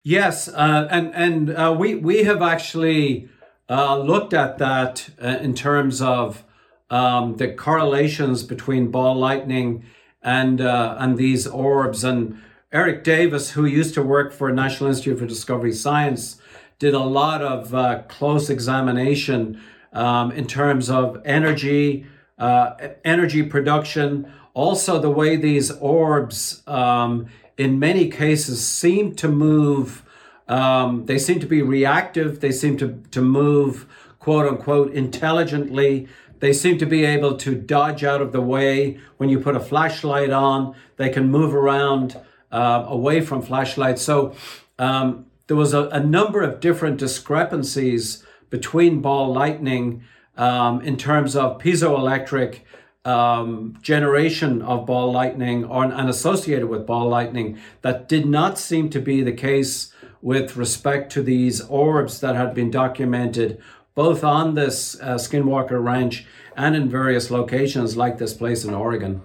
Yes, uh, and and uh, we we have actually uh, looked at that uh, in terms of um, the correlations between ball lightning and uh, and these orbs. And Eric Davis, who used to work for National Institute for Discovery Science, did a lot of uh, close examination um, in terms of energy, uh, energy production, also the way these orbs, um, in many cases, seem to move. Um, they seem to be reactive. They seem to, to move, quote unquote, intelligently. They seem to be able to dodge out of the way when you put a flashlight on. They can move around uh, away from flashlights. So um, there was a, a, number of different discrepancies between ball lightning um, in terms of piezoelectric um, generation of ball lightning or, and associated with ball lightning that did not seem to be the case with respect to these orbs that had been documented both on this uh, Skinwalker Ranch and in various locations like this place in Oregon.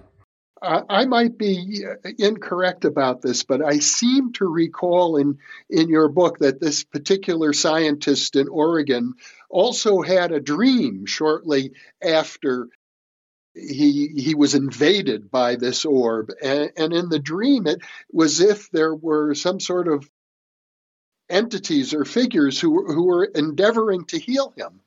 I might be uh, incorrect about this, but I seem to recall in, in your book that this particular scientist in Oregon also had a dream shortly after he he was invaded by this orb, and, and in the dream it was if there were some sort of entities or figures who, who were endeavoring to heal him.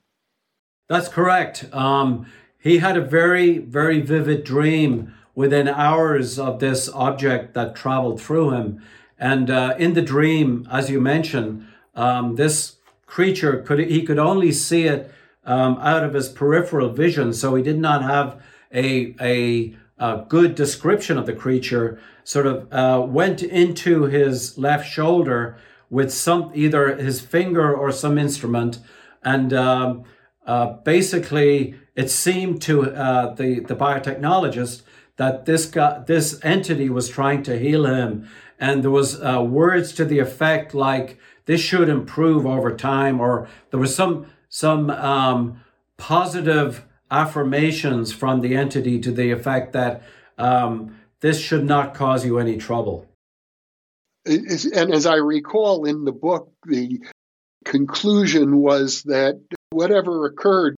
That's correct. Um, he had a very, very vivid dream within hours of this object that traveled through him. And uh, in the dream, as you mentioned, um, this creature could he could only see it um, out of his peripheral vision, so he did not have a a, a good description of the creature. Sort of uh, went into his left shoulder with some either his finger or some instrument, and um, uh, basically it seemed to uh, the the biotechnologist that this guy, this entity was trying to heal him, and there was uh, words to the effect like this should improve over time, or there was some some um, positive affirmations from the entity to the effect that um, this should not cause you any trouble. And as I recall in the book, the conclusion was that whatever occurred,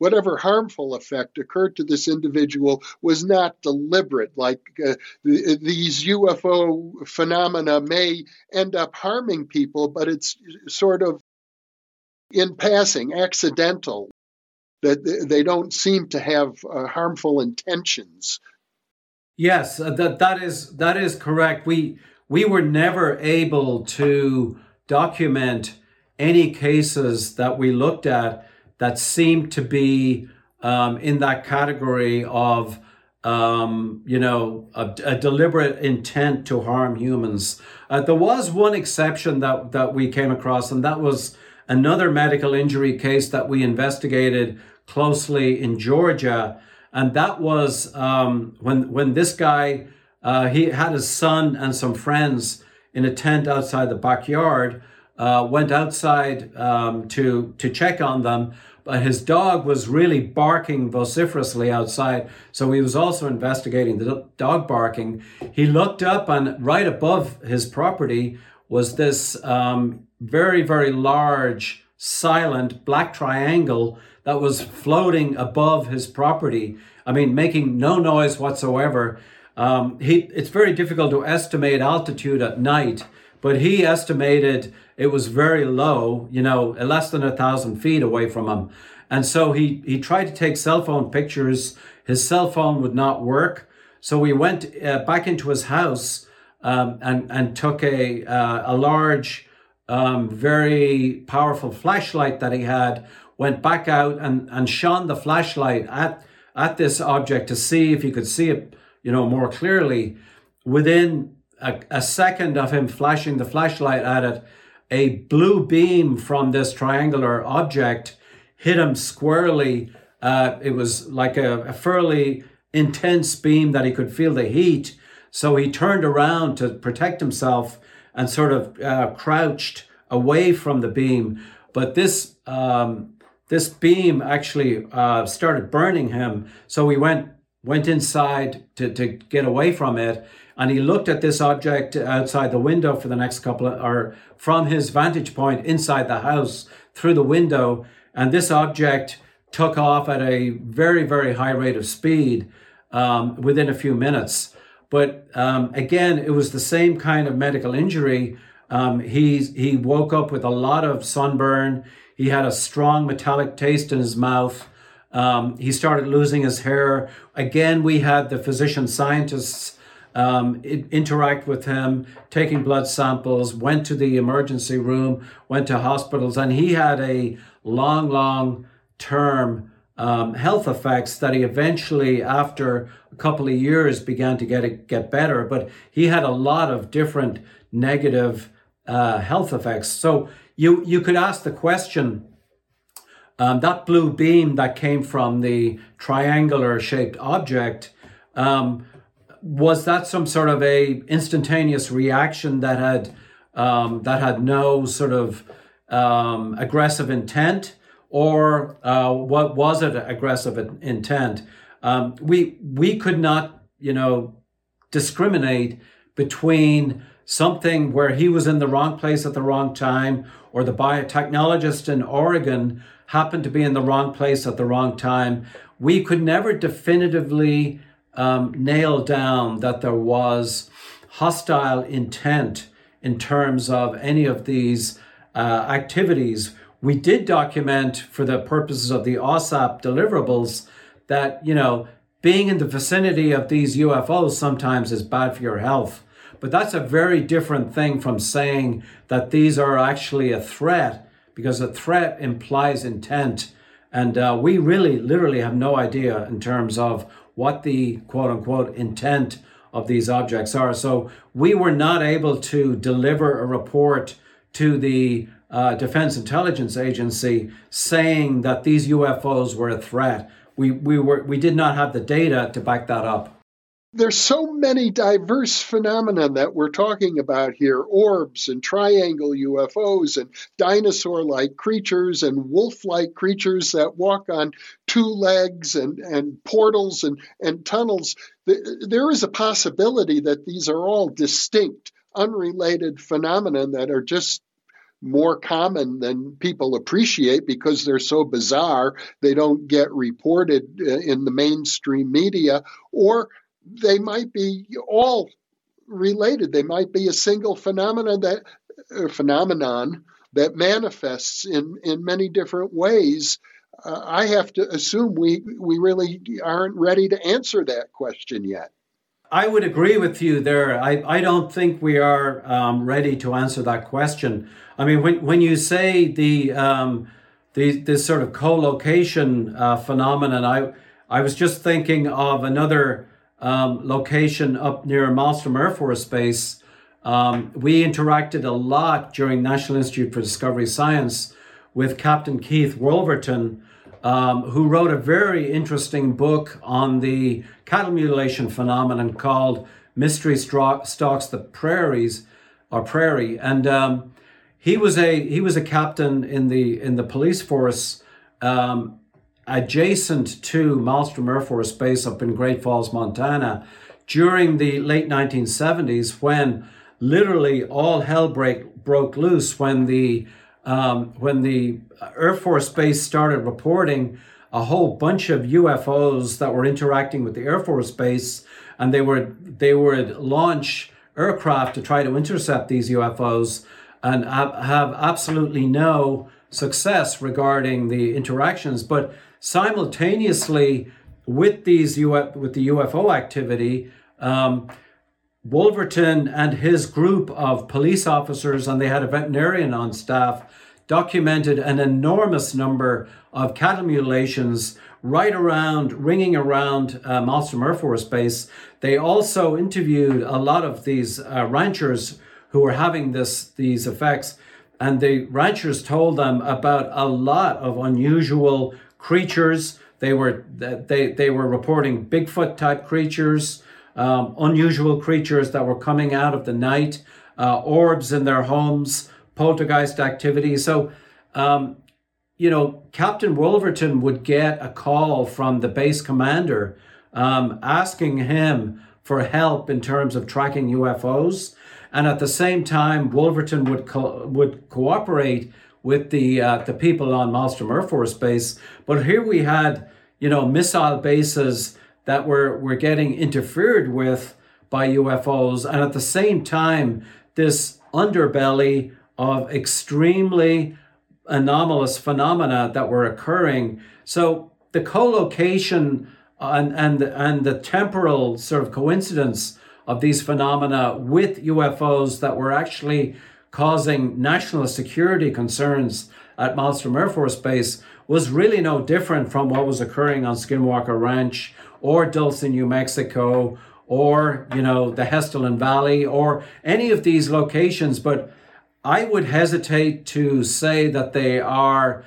whatever harmful effect occurred to this individual was not deliberate. Like uh, these UFO phenomena may end up harming people, but it's sort of in passing, accidental, that they don't seem to have uh, harmful intentions. Yes, uh, that that is that is correct. We we were never able to document any cases that we looked at that seemed to be um, in that category of um, you know a, a, deliberate intent to harm humans. Uh, there was one exception that that we came across, and that was another medical injury case that we investigated closely in Georgia, and that was um, when when this guy uh, he had his son and some friends in a tent outside the backyard. Uh, went outside um, to to check on them, but his dog was really barking vociferously outside. So he was also investigating the dog barking. He looked up, and right above his property was this um, very very large silent black triangle that was floating above his property. I mean, making no noise whatsoever. Um, he, it's very difficult to estimate altitude at night, but he estimated it was very low, you know, less than a thousand feet away from him. And so he, he tried to take cell phone pictures. His cell phone would not work. So we went uh, back into his house um, and, and took a, uh, a large, um, very powerful flashlight that he had, went back out and, and shone the flashlight at, at this object to see if he could see it you know, more clearly, within a, a second of him flashing the flashlight at it, a blue beam from this triangular object hit him squarely. Uh, it was like a, a, fairly intense beam that he could feel the heat. So he turned around to protect himself and sort of uh, crouched away from the beam. But this um, this beam actually uh, started burning him. So he went went inside to, to get away from it. And he looked at this object outside the window for the next couple of, or from his vantage point inside the house through the window. And this object took off at a very, very high rate of speed um, within a few minutes. But um, again, it was the same kind of medical injury. Um, he, he woke up with a lot of sunburn. He had a strong metallic taste in his mouth. Um, he started losing his hair. Again, we had the physician scientists um, interact with him, taking blood samples, went to the emergency room, went to hospitals, and he had a long, long term um, health effects that he eventually, after a couple of years, began to get get better. But he had a lot of different negative uh, health effects. So you you could ask the question. Um, that blue beam that came from the triangular shaped object um, was that some sort of a instantaneous reaction that had um, that had no sort of um, aggressive intent or uh, what was it aggressive intent? Um, we we could not, you know, discriminate between something where he was in the wrong place at the wrong time, or the biotechnologist in Oregon happened to be in the wrong place at the wrong time. We could never definitively um, nail down that there was hostile intent in terms of any of these uh, activities we did document for the purposes of the OSAP deliverables that, you know, being in the vicinity of these UFOs sometimes is bad for your health. But that's a very different thing from saying that these are actually a threat, because a threat implies intent. And uh, we really, literally have no idea in terms of what the quote unquote intent of these objects are. So we were not able to deliver a report to the uh, Defense Intelligence Agency saying that these UFOs were a threat. We, we, were, we did not have the data to back that up. There's so many diverse phenomena that we're talking about here orbs and triangle UFOs and dinosaur like creatures and wolf like creatures that walk on two legs and, and portals and, and tunnels. There is a possibility that these are all distinct, unrelated phenomena that are just more common than people appreciate because they're so bizarre. They don't get reported uh, in the mainstream media, or they might be all related. They might be a single phenomenon that uh, phenomenon that manifests in in many different ways. Uh, I have to assume we we really aren't ready to answer that question yet. I would agree with you there. I, I don't think we are um, ready to answer that question. I mean, when, when you say the, um, the this sort of co-location uh, phenomenon, I, I was just thinking of another um, location up near Malmstrom Air Force Base. Um, we interacted a lot during National Institute for Discovery Science with Captain Keith Wolverton, um, who wrote a very interesting book on the cattle mutilation phenomenon called Mystery Stalks the Prairies or Prairie. And um, he was a he was a captain in the in the police force um, adjacent to Malmstrom Air Force Base up in Great Falls, Montana, during the late 1970s when literally all hell break, broke loose when the um, when the Air Force Base started reporting a whole bunch of UFOs that were interacting with the Air Force Base, and they were they would launch aircraft to try to intercept these UFOs and have absolutely no success regarding the interactions. But simultaneously with these Uf- with the UFO activity, um, Wolverton and his group of police officers, and they had a veterinarian on staff, documented an enormous number of cattle mutilations right around, ringing around uh, Malmstrom Air Force Base. They also interviewed a lot of these uh, ranchers who were having this these effects, and the ranchers told them about a lot of unusual creatures. They were they they were reporting Bigfoot type creatures um, unusual creatures that were coming out of the night, uh, orbs in their homes, poltergeist activity. So, um, you know, Captain Wolverton would get a call from the base commander um, asking him for help in terms of tracking UFOs. And at the same time, Wolverton would co- would cooperate with the uh, the people on Malmstrom Air Force Base. But here we had, you know, missile bases that were were getting interfered with by UFOs, and at the same time, this underbelly of extremely anomalous phenomena that were occurring. So the co-location and and and the temporal sort of coincidence of these phenomena with UFOs that were actually causing national security concerns at Malmstrom Air Force Base was really no different from what was occurring on Skinwalker Ranch or Dulce, New Mexico, or you know the Hessdalen Valley, or any of these locations. But I would hesitate to say that they are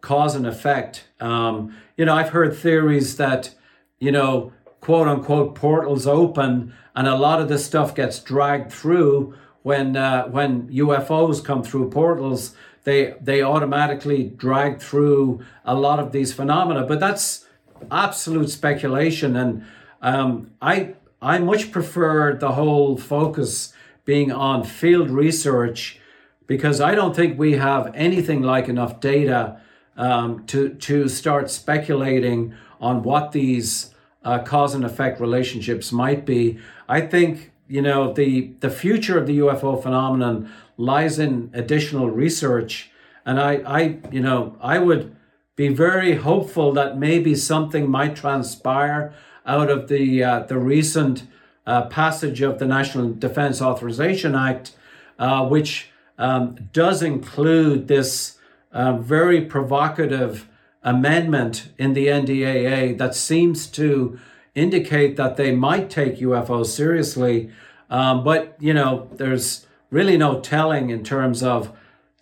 cause and effect. Um, you know, I've heard theories that you know quote unquote portals open and a lot of this stuff gets dragged through when uh, when UFOs come through portals they they automatically drag through a lot of these phenomena but that's absolute speculation and um, I I much prefer the whole focus being on field research because I don't think we have anything like enough data um, to to start speculating on what these uh, cause and effect relationships might be. I think you know the the future of the UFO phenomenon lies in additional research, and I I you know I would be very hopeful that maybe something might transpire out of the uh, the recent uh, passage of the National Defense Authorization Act, uh, which um, does include this uh, very provocative amendment in the NDAA that seems to indicate that they might take UFOs seriously. Um, but, you know, there's really no telling in terms of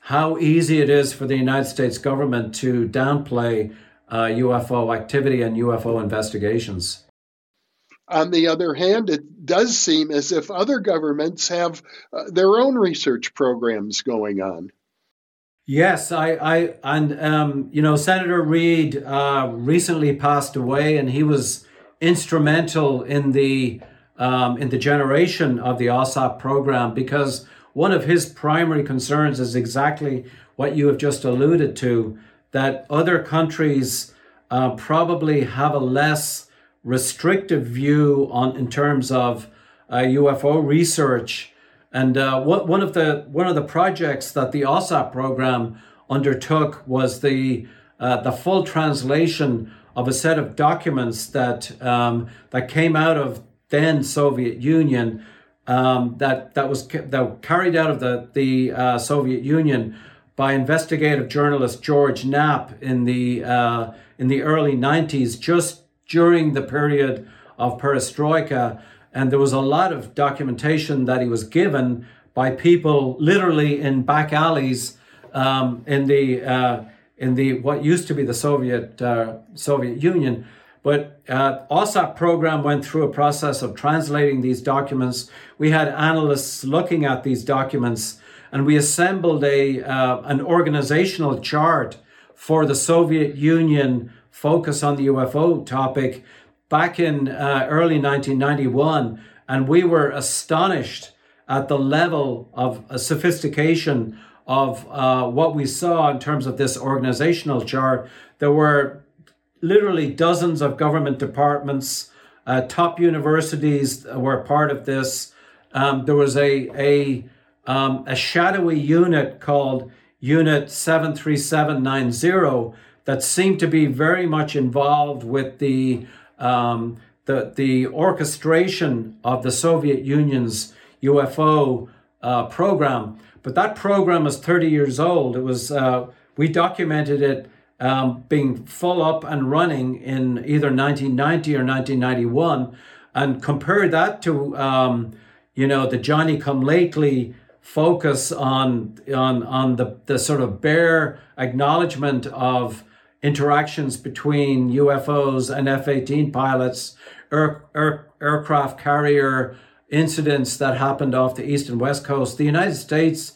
how easy it is for the United States government to downplay uh, UFO activity and UFO investigations. On the other hand, it does seem as if other governments have uh, their own research programs going on. Yes, I, I, and um, you know, Senator Reid uh, recently passed away, and he was instrumental in the um, in the generation of the OSAP program because one of his primary concerns is exactly what you have just alluded to: that other countries uh, probably have a less restrictive view on in terms of uh, UFO research. And uh, what, one of the one of the projects that the OSAP program undertook was the uh, the full translation of a set of documents that um, that came out of then Soviet Union um, that that was that carried out of the the uh, Soviet Union by investigative journalist George Knapp in the uh, in the early 90s, just during the period of perestroika. And there was a lot of documentation that he was given by people literally in back alleys um, in the uh, in the what used to be the Soviet uh, Soviet Union. But uh, OSAP program went through a process of translating these documents. We had analysts looking at these documents, and we assembled a uh, an organizational chart for the Soviet Union focus on the UFO topic back in uh, early 1991, and we were astonished at the level of sophistication of uh, what we saw in terms of this organizational chart. There were literally dozens of government departments, uh, top universities were part of this. Um, there was a a um, a shadowy unit called Unit 73790 that seemed to be very much involved with the um, the, the orchestration of the Soviet Union's UFO uh, program. But that program is 30 years old. It was, uh, we documented it um, being full up and running in either 1990 or 1991 and compare that to, um, you know, the Johnny come lately focus on, on, on the, the sort of bare acknowledgement of interactions between UFOs and F 18 pilots, air, air, aircraft carrier incidents that happened off the east and west coast. The United States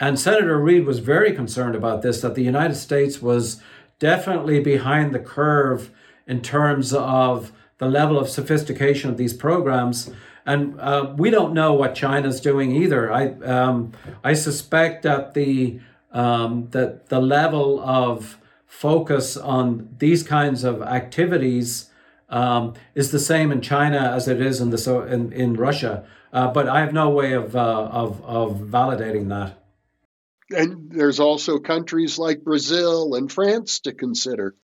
And Senator Reid was very concerned about this, that the United States was definitely behind the curve in terms of the level of sophistication of these programs. And uh, we don't know what China's doing either. I um, I suspect that the um, that the level of focus on these kinds of activities um, is the same in China as it is in the so in, in Russia. Uh, but I have no way of, uh, of of validating that. And there's also countries like Brazil and France to consider.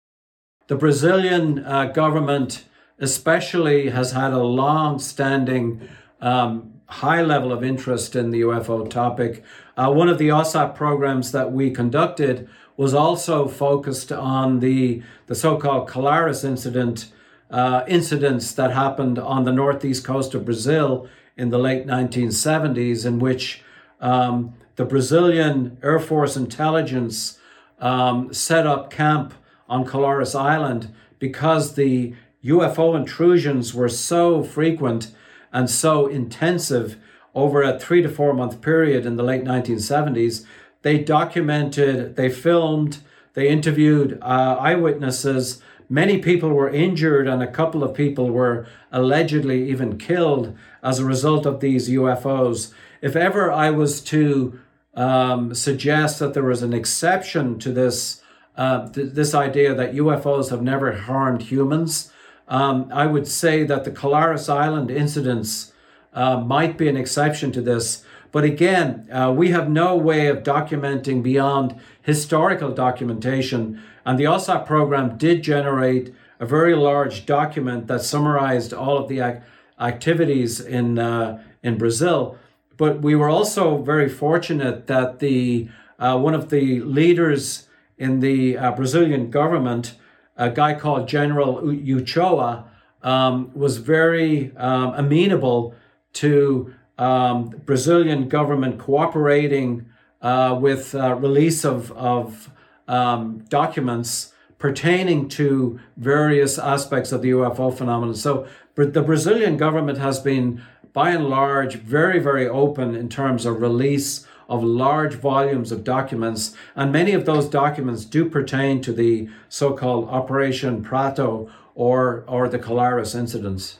The Brazilian uh, government, especially, has had a long-standing um, high level of interest in the UFO topic. Uh, one of the OSAP programs that we conducted was also focused on the, the so called Colares incident, uh, incidents that happened on the northeast coast of Brazil in the late 1970s, in which um, the Brazilian Air Force intelligence um, set up camp on Colares Island because the UFO intrusions were so frequent and so intensive over a three to four month period in the late 1970s. They documented, they filmed, they interviewed uh, eyewitnesses. Many people were injured, and a couple of people were allegedly even killed as a result of these UFOs. If ever I was to um, suggest that there was an exception to this uh, th- this idea that UFOs have never harmed humans. Um, I would say that the Colares Island incidents uh, might be an exception to this. But again, uh, we have no way of documenting beyond historical documentation. And the OSAP program did generate a very large document that summarized all of the ac- activities in, uh, in Brazil. But we were also very fortunate that the uh, one of the leaders in the uh, Brazilian government, a guy called General Uchoa, um, was very um, amenable to um, Brazilian government cooperating uh, with uh, release of, of um, documents pertaining to various aspects of the UFO phenomenon. So the Brazilian government has been by and large, very, very open in terms of release of large volumes of documents. And many of those documents do pertain to the so called Operation Prato or, or the Colares incidents.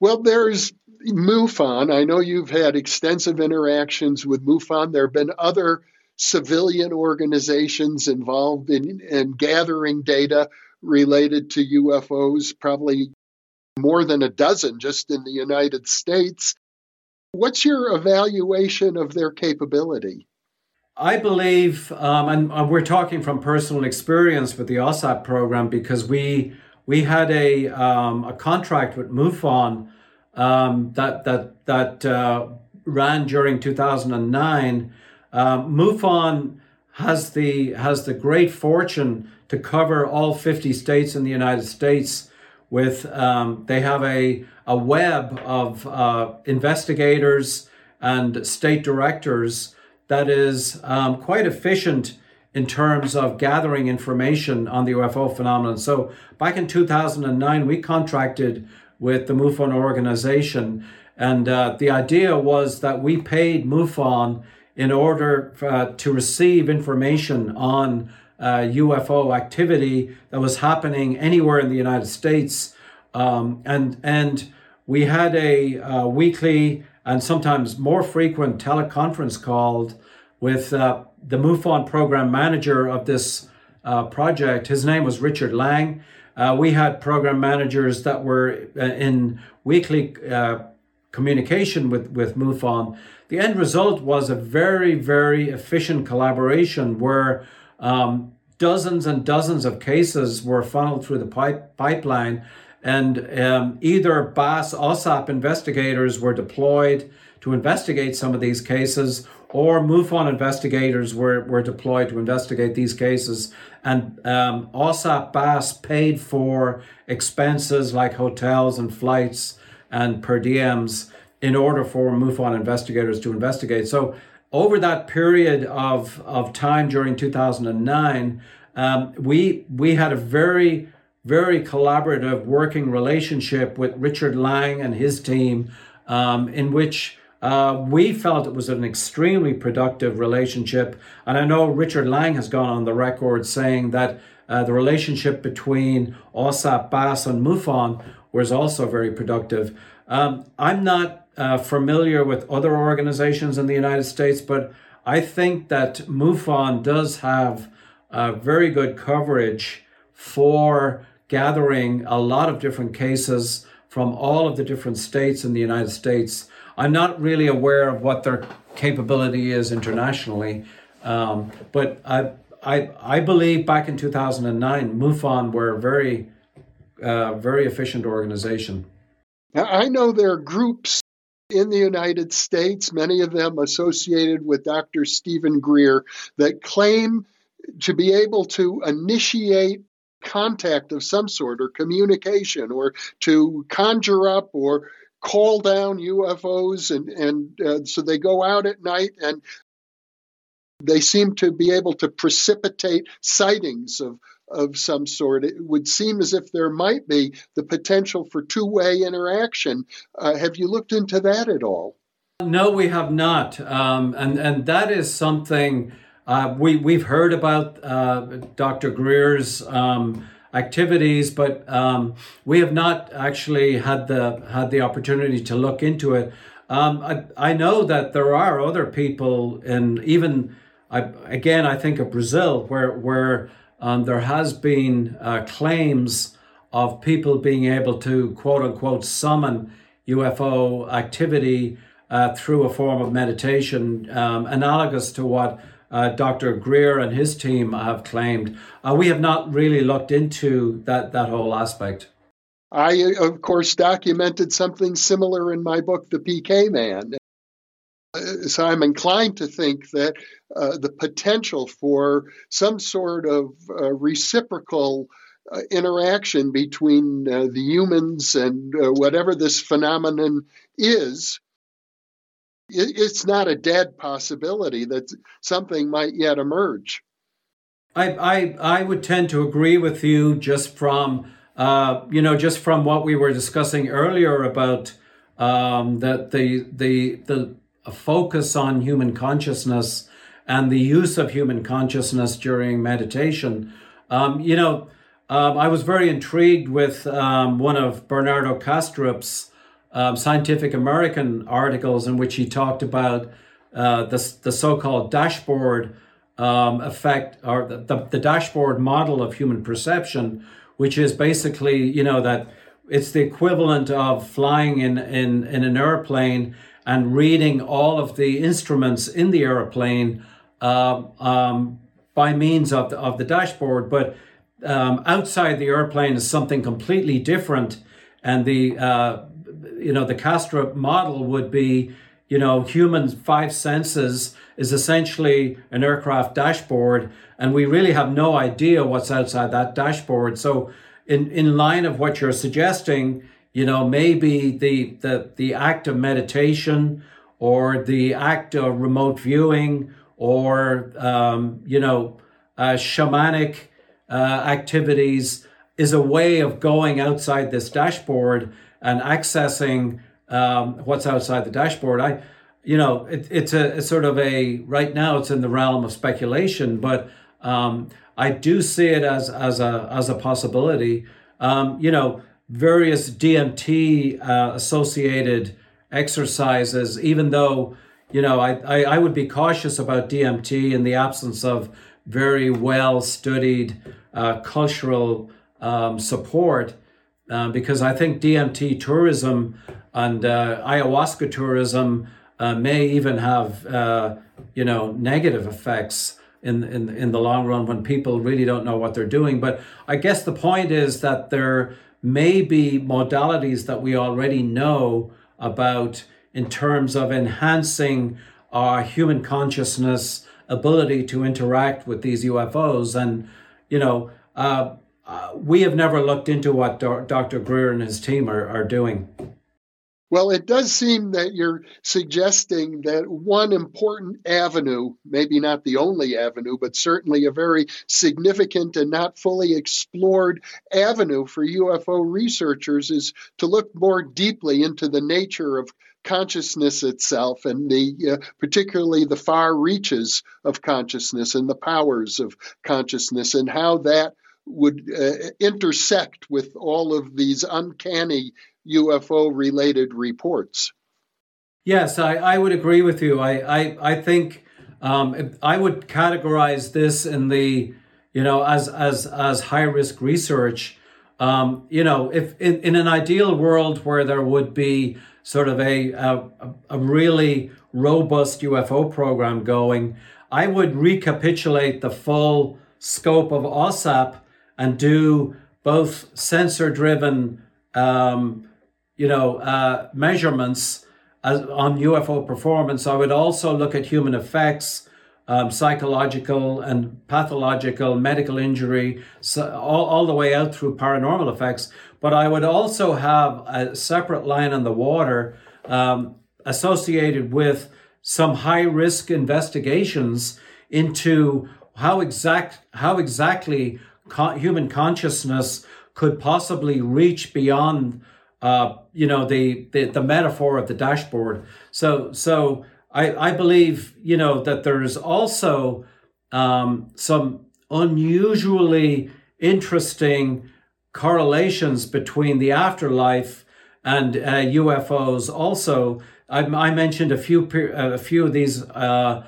Well, there's MUFON. I know you've had extensive interactions with MUFON. There have been other civilian organizations involved in, in gathering data related to UFOs, probably more than a dozen just in the United States. What's your evaluation of their capability? I believe, um, and uh, we're talking from personal experience with the OSAP program because we we had a um, a contract with MUFON um, that that that uh, ran during 2009. Um, MUFON has the has the great fortune to cover all 50 states in the United States with um, they have a, a web of uh, investigators and state directors that is um, quite efficient in terms of gathering information on the UFO phenomenon. So back in 2009, we contracted with the MUFON organization, and uh, the idea was that we paid MUFON in order uh, to receive information on uh, UFO activity that was happening anywhere in the United States. Um, and, and we had a uh, weekly and sometimes more frequent teleconference called with uh, the MUFON program manager of this uh, project. His name was Richard Lang. Uh, we had program managers that were uh, in weekly communication with, with MUFON. The end result was a very, very efficient collaboration where um, dozens and dozens of cases were funneled through the pipe, pipeline, and um, either BAASS OSAP investigators were deployed to investigate some of these cases, or MUFON investigators were, were deployed to investigate these cases. And um, OSAP BAASS paid for expenses like hotels and flights and per diems in order for MUFON investigators to investigate. So over that period of, of time during 2009, um, we, we had a very, very collaborative working relationship with Richard Lang and his team, um, in which uh, we felt it was an extremely productive relationship. And I know Richard Lang has gone on the record saying that uh, the relationship between OSAP, BAASS, and MUFON was also very productive. Um, I'm not uh, familiar with other organizations in the United States, but I think that MUFON does have very good coverage for gathering a lot of different cases from all of the different states in the United States. I'm not really aware of what their capability is internationally, um, but I, I, I believe back in 2009, MUFON were a very, uh, very efficient organization. Now, I know there are groups in the United States, many of them associated with Dr. Steven Greer, that claim to be able to initiate contact of some sort or communication or to conjure up or call down UFOs and and uh, so they go out at night and they seem to be able to precipitate sightings of of some sort. It would seem as if there might be the potential for two way interaction. Uh, have you looked into that at all? No, we have not, um, and and that is something uh, we we've heard about uh, Dr. Greer's um, activities, but um, we have not actually had the had the opportunity to look into it. Um, I I know that there are other people, and even I, again I think of Brazil, where where um, there has been uh, claims of people being able to quote unquote summon UFO activity uh, through a form of meditation, um, analogous to what uh, Dr. Greer and his team have claimed. Uh, we have not really looked into that, that whole aspect. I, of course, documented something similar in my book, The PK Man. Uh, so I'm inclined to think that uh, the potential for some sort of uh, reciprocal uh, interaction between uh, the humans and uh, whatever this phenomenon is it's not a dead possibility that something might yet emerge. I, I, I would tend to agree with you just from, uh, you know, just from what we were discussing earlier about um, that the, the, the focus on human consciousness and the use of human consciousness during meditation. Um, you know, um, I was very intrigued with um, one of Bernardo Kastrup's um, Scientific American articles in which he talked about uh, the, the so-called dashboard um, effect or the, the, the, dashboard model of human perception, which is basically, you know, that it's the equivalent of flying in, in, in an airplane and reading all of the instruments in the airplane uh, um, by means of the, of the dashboard. But um, outside the airplane is something completely different. And the uh, you know, the Kastrup model would be, you know, human five senses is essentially an aircraft dashboard, and we really have no idea what's outside that dashboard. So, in, in line of what you're suggesting, you know, maybe the, the, the act of meditation or the act of remote viewing or, um, you know, uh, shamanic uh, activities is a way of going outside this dashboard and accessing um, what's outside the dashboard. I, you know, it, it's a it's sort of a right now it's in the realm of speculation, but um, I do see it as as a as a possibility. Um, you know, various DMT uh, associated exercises, even though you know I, I I would be cautious about DMT in the absence of very well studied uh, cultural um, support. Uh, because I think DMT tourism and uh, ayahuasca tourism uh, may even have uh, you know negative effects in, in in the long run when people really don't know what they're doing. But I guess the point is that there may be modalities that we already know about in terms of enhancing our human consciousness ability to interact with these UFOs and you know uh, uh, we have never looked into what Dr. Greer and his team are, are doing. Well, it does seem that you're suggesting that one important avenue, maybe not the only avenue, but certainly a very significant and not fully explored avenue for UFO researchers, is to look more deeply into the nature of consciousness itself and the uh, particularly the far reaches of consciousness and the powers of consciousness and how that would uh, intersect with all of these uncanny UFO related reports. Yes, I, I would agree with you. I, I, I think um, I would categorize this in the, you know, as, as, as high risk research. Um, you know, if in, in an ideal world where there would be sort of a, a, a really robust UFO program going, I would recapitulate the full scope of OSAP and do both sensor driven, um, you know, uh, measurements as, on UFO performance. I would also look at human effects, um, psychological and pathological, medical injury, so all, all the way out through paranormal effects. But I would also have a separate line on the water um, associated with some high risk investigations into how exact how exactly human consciousness could possibly reach beyond uh, you know the, the the metaphor of the dashboard so so i i believe you know that there's also um, some unusually interesting correlations between the afterlife and uh, UFOs. Also, I, I, mentioned a few a few of these uh,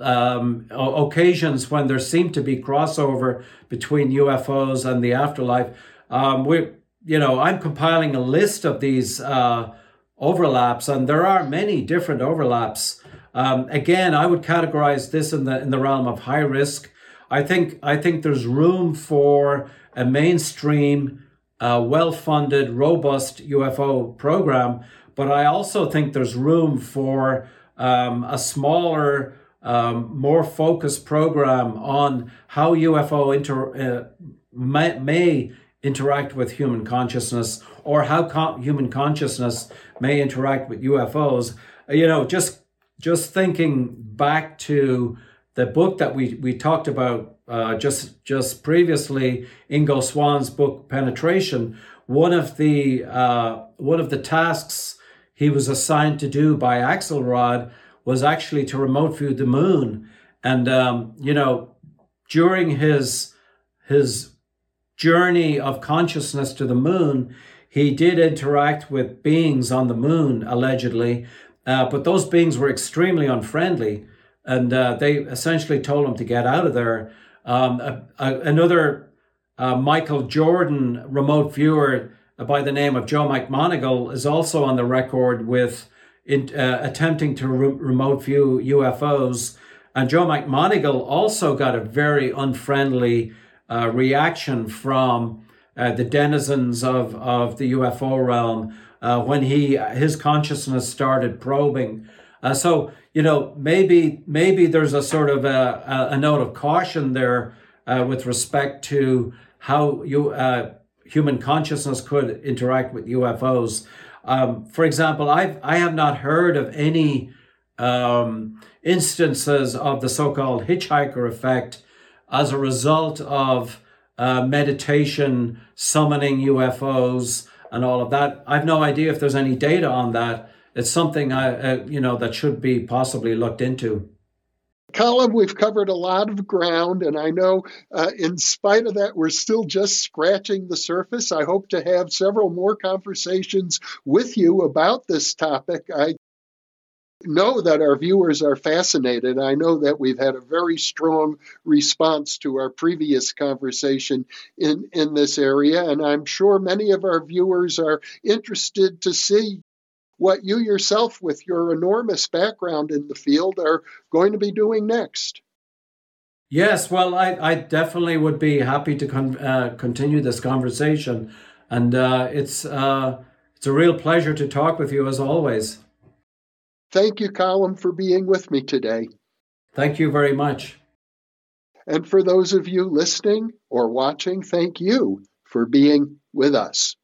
um, occasions when there seemed to be crossover between UFOs and the afterlife. Um, we, you know, I'm compiling a list of these uh, overlaps, and there are many different overlaps. Um, again, I would categorize this in the in the realm of high risk. I think I think there's room for a mainstream, uh, well-funded, robust UFO program, but I also think there's room for um, a smaller um, more focused program on how UFO inter, uh, may, may, interact with human consciousness or how con- human consciousness may interact with UFOs. Uh, you know, just just thinking back to the book that we, we talked about uh, just just previously, Ingo Swann's book Penetration. One of the uh, one of the tasks he was assigned to do by Axelrod was actually to remote view the moon. And um, you know, during his his journey of consciousness to the moon, he did interact with beings on the moon allegedly, uh, but those beings were extremely unfriendly, and uh, they essentially told him to get out of there. Um, a, a, another uh, Michael Jordan remote viewer by the name of Joe McMoneagle is also on the record with in, uh, attempting to re- remote view UFOs. And Joe McMoneagle also got a very unfriendly uh, reaction from uh, the denizens of, of the UFO realm uh, when he his consciousness started probing. Uh, so you know maybe maybe there's a sort of a, a note of caution there uh, with respect to how you human consciousness could interact with UFOs. Um, for example, I've, I have not heard of any um, instances of the so called hitchhiker effect as a result of uh, meditation, summoning UFOs, and all of that. I've no idea if there's any data on that. It's something I, uh, you know, that should be possibly looked into. Colm, we've covered a lot of ground, and I know uh, in spite of that, we're still just scratching the surface. I hope to have several more conversations with you about this topic. I know that our viewers are fascinated. I know that we've had a very strong response to our previous conversation in, in this area, and I'm sure many of our viewers are interested to see what you yourself, with your enormous background in the field, are going to be doing next. Yes, well, I, I definitely would be happy to con- uh, continue this conversation, and uh, it's uh, it's a real pleasure to talk with you as always. Thank you, Colm, for being with me today. Thank you very much. And for those of you listening or watching, thank you for being with us.